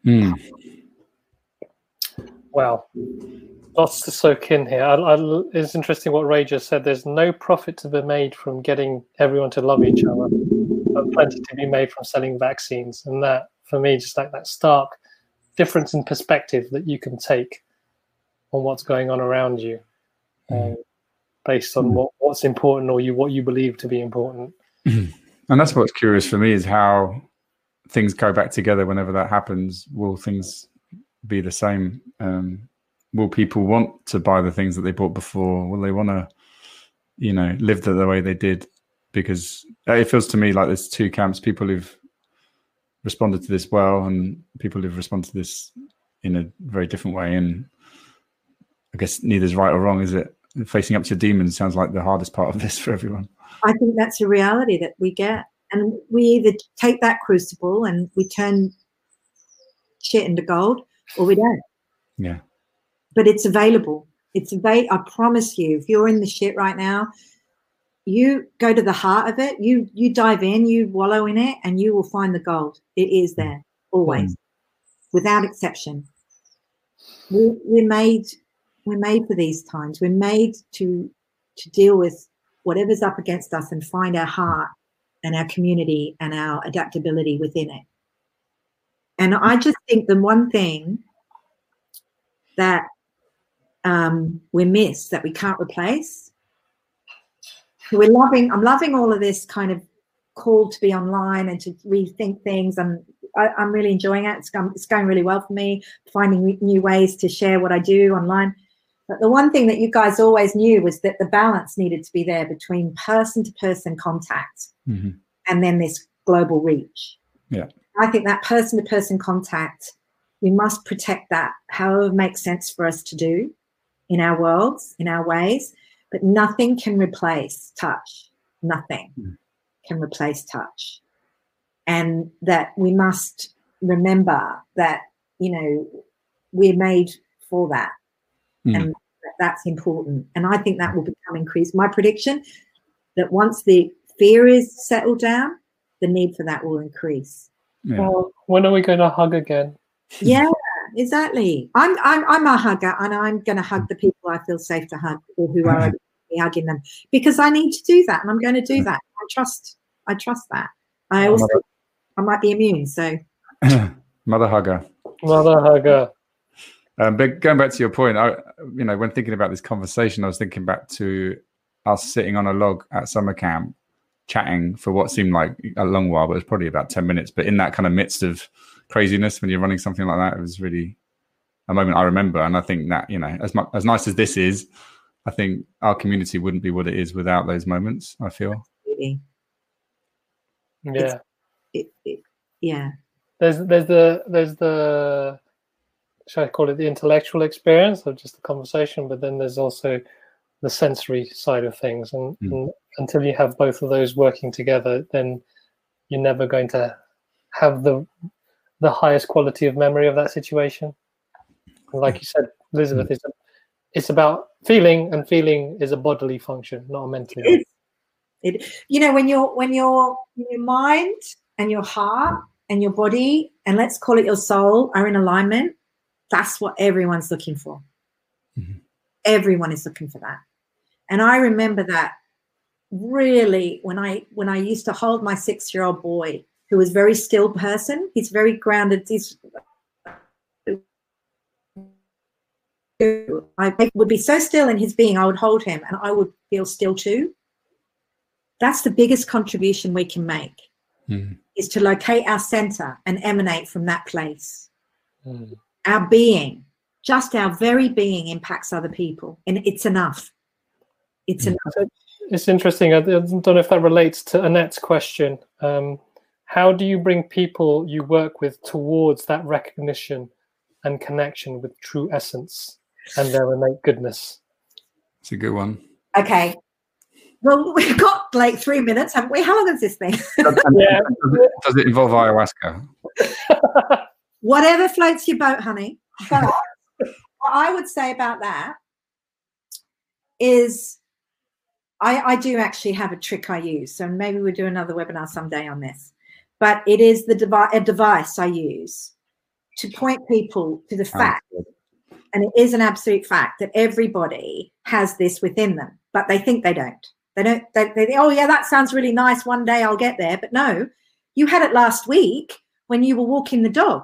mm. Wow. Lots to soak in here. I, I, it's interesting what Ray just said. There's no profit to be made from getting everyone to love each other, but plenty to be made from selling vaccines. And that, for me, just like that stark difference in perspective that you can take on what's going on around you, um, based on what, what's important or you what you believe to be important. And that's what's curious for me is how things go back together whenever that happens. Will things be the same? Um, will people want to buy the things that they bought before? Will they want to, you know, live the, the way they did? Because it feels to me like there's two camps: people who've responded to this well, and people who've responded to this in a very different way. And I guess neither's right or wrong, is it? Facing up to your demons sounds like the hardest part of this for everyone. I think that's a reality that we get. And we either take that crucible and we turn shit into gold, or we don't. Yeah. But it's available. It's available. I promise you, if you're in the shit right now, you go to the heart of it. You you dive in, you wallow in it, and you will find the gold. It is there always, mm. without exception. We, we're made we're made for these times. We're made to to deal with whatever's up against us and find our heart and our community and our adaptability within it. And I just think the one thing that um, we miss that we can't replace. We're loving. I'm loving all of this kind of call to be online and to rethink things. And I, am really enjoying it. It's, it's going really well for me. Finding new ways to share what I do online. But the one thing that you guys always knew was that the balance needed to be there between person to person contact mm-hmm. and then this global reach. Yeah. I think that person to person contact, we must protect that however makes sense for us to do in our worlds, in our ways, but nothing can replace touch. Nothing Mm. can replace touch. And that we must remember that, you know, we're made for that. Mm. And that's important. And I think that will become increased. My prediction that once the fear is settled down, the need for that will increase. Yeah. Well, when are we going to hug again? Yeah, exactly. I'm I'm I'm a hugger, and I'm going to hug the people I feel safe to hug, or who are open to me hugging them, because I need to do that, and I'm going to do that. I trust. I trust that. I also I might be immune, so Mother hugger. Mother hugger. Um, but going back to your point, I, you know, when thinking about this conversation, I was thinking back to us sitting on a log at summer camp, chatting for what seemed like a long while, but it was probably about ten minutes. But in that kind of midst of craziness, when you're running something like that, it was really a moment I remember. And I think that you know, as much as nice as this is, I think our community wouldn't be what it is without those moments. I feel. really, Yeah. it, it, yeah, There's there's the there's the should I call it the intellectual experience of just the conversation, but then there's also the sensory side of things. And, Mm. and until you have both of those working together, then you're never going to have the the highest quality of memory of that situation. And like you said, Elizabeth, it's, it's about feeling, and feeling is a bodily function, not a mental one. It, you know, when your when your your mind and your heart and your body and let's call it your soul are in alignment, that's what everyone's looking for. Mhm. Everyone is looking for that. And I remember that really when I when I used to hold my six year old boy who was very still person. He's very grounded. He's I would be so still in his being, I would hold him and I would feel still too. That's the biggest contribution we can make Mhm. is to locate our center and emanate from that place. Mm. Our being, just our very being impacts other people. And it's enough. It's Mm. enough. It's interesting. I don't know if that relates to Annette's question. Um, how do you bring people you work with towards that recognition and connection with true essence and their innate goodness? It's a good one. Okay. Well, we've got like three minutes, haven't we? How long is this thing? Yeah. Does it, does it involve ayahuasca? Whatever floats your boat, honey. But what I would say about that is I, I do actually have a trick I use. So maybe we'll do another webinar someday on this. But it is the devi- a device I use to point people to the fact, and it is an absolute fact, that everybody has this within them, but they think they don't. They don't, they, they think, oh, yeah, that sounds really nice. One day I'll get there. But no, you had it last week when you were walking the dog.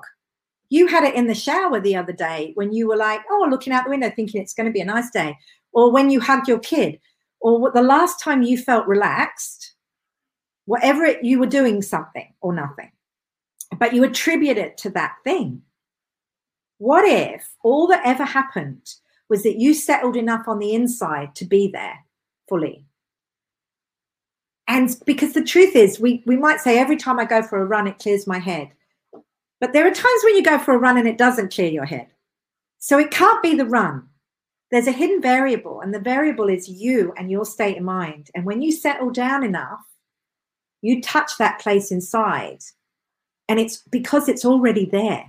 You had it in the shower the other day when you were like, oh, looking out the window thinking it's going to be a nice day. Or when you hugged your kid. Or the last time you felt relaxed, whatever it, you were doing something or nothing, but you attribute it to that thing. What if all that ever happened was that you settled enough on the inside to be there fully? And because the truth is, we, we might say every time I go for a run, it clears my head. But there are times when you go for a run and it doesn't clear your head. So it can't be the run. There's a hidden variable, and the variable is you and your state of mind. And when you settle down enough, you touch that place inside. And it's because it's already there.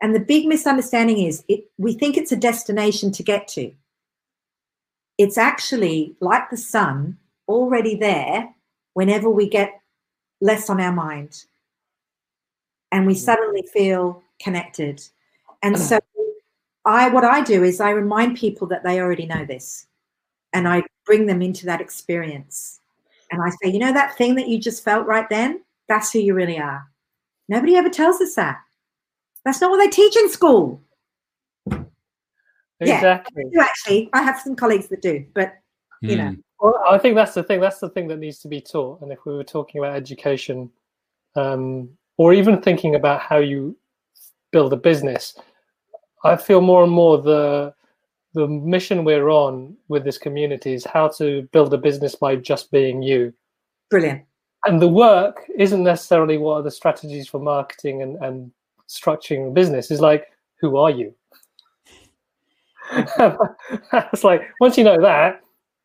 And the big misunderstanding is it, we think it's a destination to get to. It's actually like the sun, already there whenever we get less on our mind and we mm. suddenly feel connected. And mm. so I what I do is I remind people that they already know this and I bring them into that experience. And I say, you know that thing that you just felt right then? That's who you really are. Nobody ever tells us that. That's not what they teach in school. Yeah. Exactly. do actually. I have some colleagues that do, but you know, Mm. Well, I think that's the thing. That's the thing that needs to be taught. And if we were talking about education, um, or even thinking about how you build a business, I feel more and more the the mission we're on with this community is how to build a business by just being you. brilliant. And the work isn't necessarily what are the strategies for marketing and, and structuring business. Is like, who are you? it's like once you know that,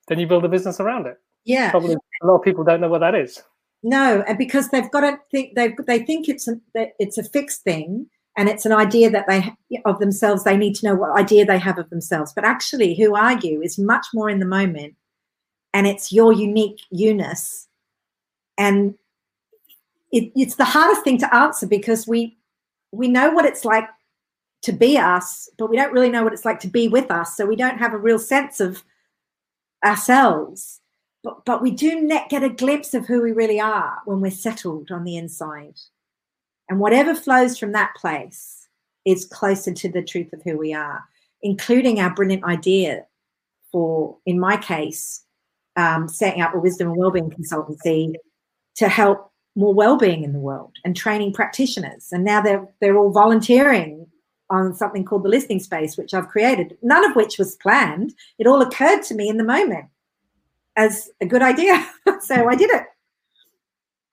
then you build a business around it. Yeah. Probably a lot of people don't know what that is. No, and because they've got to think they they think it's a, it's a fixed thing and it's an idea that they of themselves. They need to know what idea they have of themselves. But actually, who are you is much more in the moment, and it's your unique you-ness. And it, it's the hardest thing to answer because we we know what it's like to be us, but we don't really know what it's like to be with us. So we don't have a real sense of ourselves but but we do net get a glimpse of who we really are when we're settled on the inside and whatever flows from that place is closer to the truth of who we are including our brilliant idea for in my case um, setting up a wisdom and wellbeing consultancy to help more well-being in the world and training practitioners and now they're they're all volunteering on something called the listening space which i've created none of which was planned it all occurred to me in the moment as a good idea. so I did it.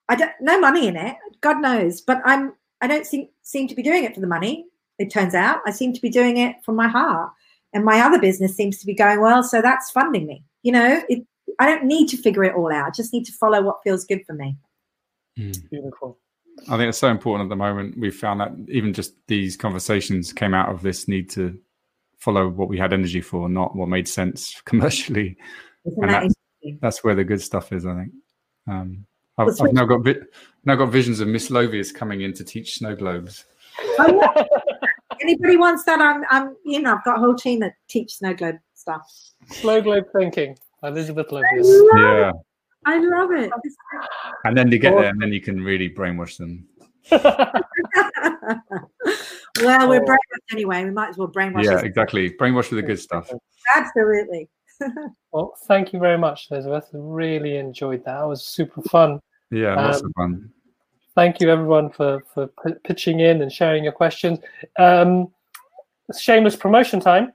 I don't no money in it, God knows, but I'm I don't seem seem to be doing it for the money. It turns out I seem to be doing it from my heart, and my other business seems to be going well. So that's funding me. You know, it, I don't need to figure it all out. I just need to follow what feels good for me. Beautiful. I think it's so important at the moment. We've found that even just these conversations came out of this need to follow what we had energy for, not what made sense commercially. Isn't And that that's- interesting? That's where the good stuff is, I think. Um, I've, I've now got vi- now got visions of Miss Lovius coming in to teach snow globes. Anybody wants that? I'm I'm you know I've got a whole team that teach snow globe stuff. Snow globe thinking. Elizabeth I Lovius. love, Yeah, I love it. and then you get there, and then you can really brainwash them. well, we're Oh. brainwashed anyway. We might as well brainwash. Yeah, us. exactly. Brainwash with the good stuff. Absolutely. well, thank you very much, Elizabeth. Really enjoyed that. It was super fun. Yeah, lots Um, of fun. Thank you, everyone, for for p- pitching in and sharing your questions. Um, shameless promotion time.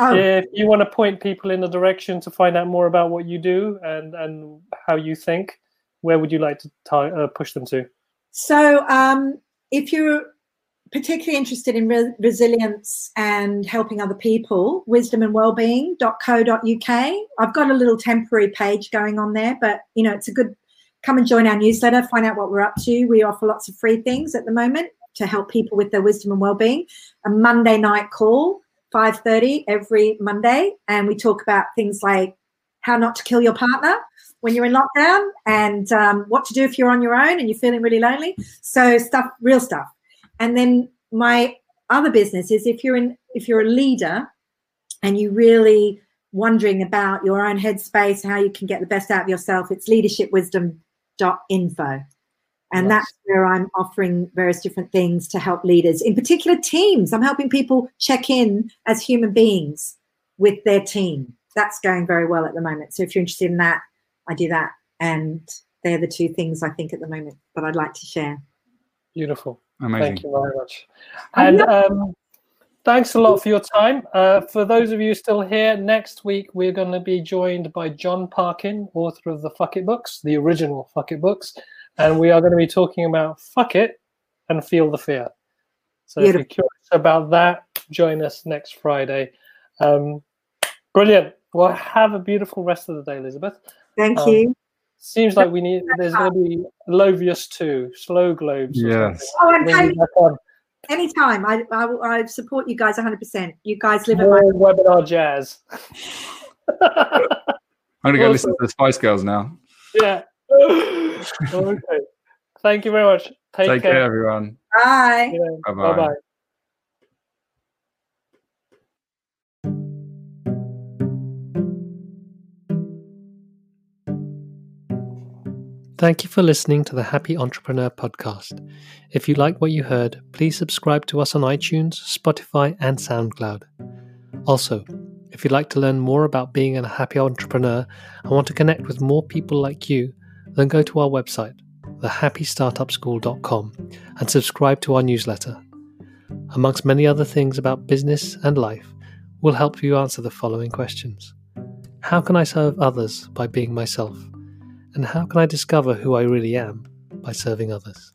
Oh, If you want to point people in the direction to find out more about what you do and and how you think, where would you like to uh, push them to? so um, if you're particularly interested in re- resilience and helping other people, wisdomandwellbeing.co.uk. I've got a little temporary page going on there, but you know, it's a good come and join our newsletter, find out what we're up to. We offer lots of free things at the moment to help people with their wisdom and well-being. A Monday night call, 5:30 every Monday, and we talk about things like how not to kill your partner when you're in lockdown and um, what to do if you're on your own and you're feeling really lonely. So stuff, real stuff. And then my other business is if you're in if you're a leader and you really wondering about your own headspace, how you can get the best out of yourself, it's leadershipwisdom.info. And Nice. that's where I'm offering various different things to help leaders, in particular teams. I'm helping people check in as human beings with their team. That's going very well at the moment. So if you're interested in that, I do that. And they're the two things I think at the moment that I'd like to share. Beautiful. Amazing. Thank you very much. And um, thanks a lot for your time. Uh, for those of you still here, next week we're going to be joined by John Parkin, author of the Fuck It books, the original Fuck It books. And we are going to be talking about Fuck It and Feel the Fear. So if you're curious about that, join us next Friday. Um, brilliant. Well, have a beautiful rest of the day, Elizabeth. Thank Um, you. Seems like we need, there's going to be Lovius too, slow globes. or Yes. Oh, I'm something. Bring happy you back on. anytime. I, I I support you guys 100%. You guys live in my webinar jazz. I'm gonna go Awesome. listen to the Spice Girls now. yeah. okay. Thank you very much. Take, Take care, care. everyone. bye. Bye Bye bye. bye. Thank you for listening to the Happy Entrepreneur podcast. If you like what you heard, please subscribe to us on iTunes, Spotify, and SoundCloud. Also, if you'd like to learn more about being a happy entrepreneur and want to connect with more people like you, then go to our website, thehappystartupschool.com, and subscribe to our newsletter. Amongst many other things about business and life, we'll help you answer the following questions How can I serve others by being myself? And how can I discover who I really am by serving others?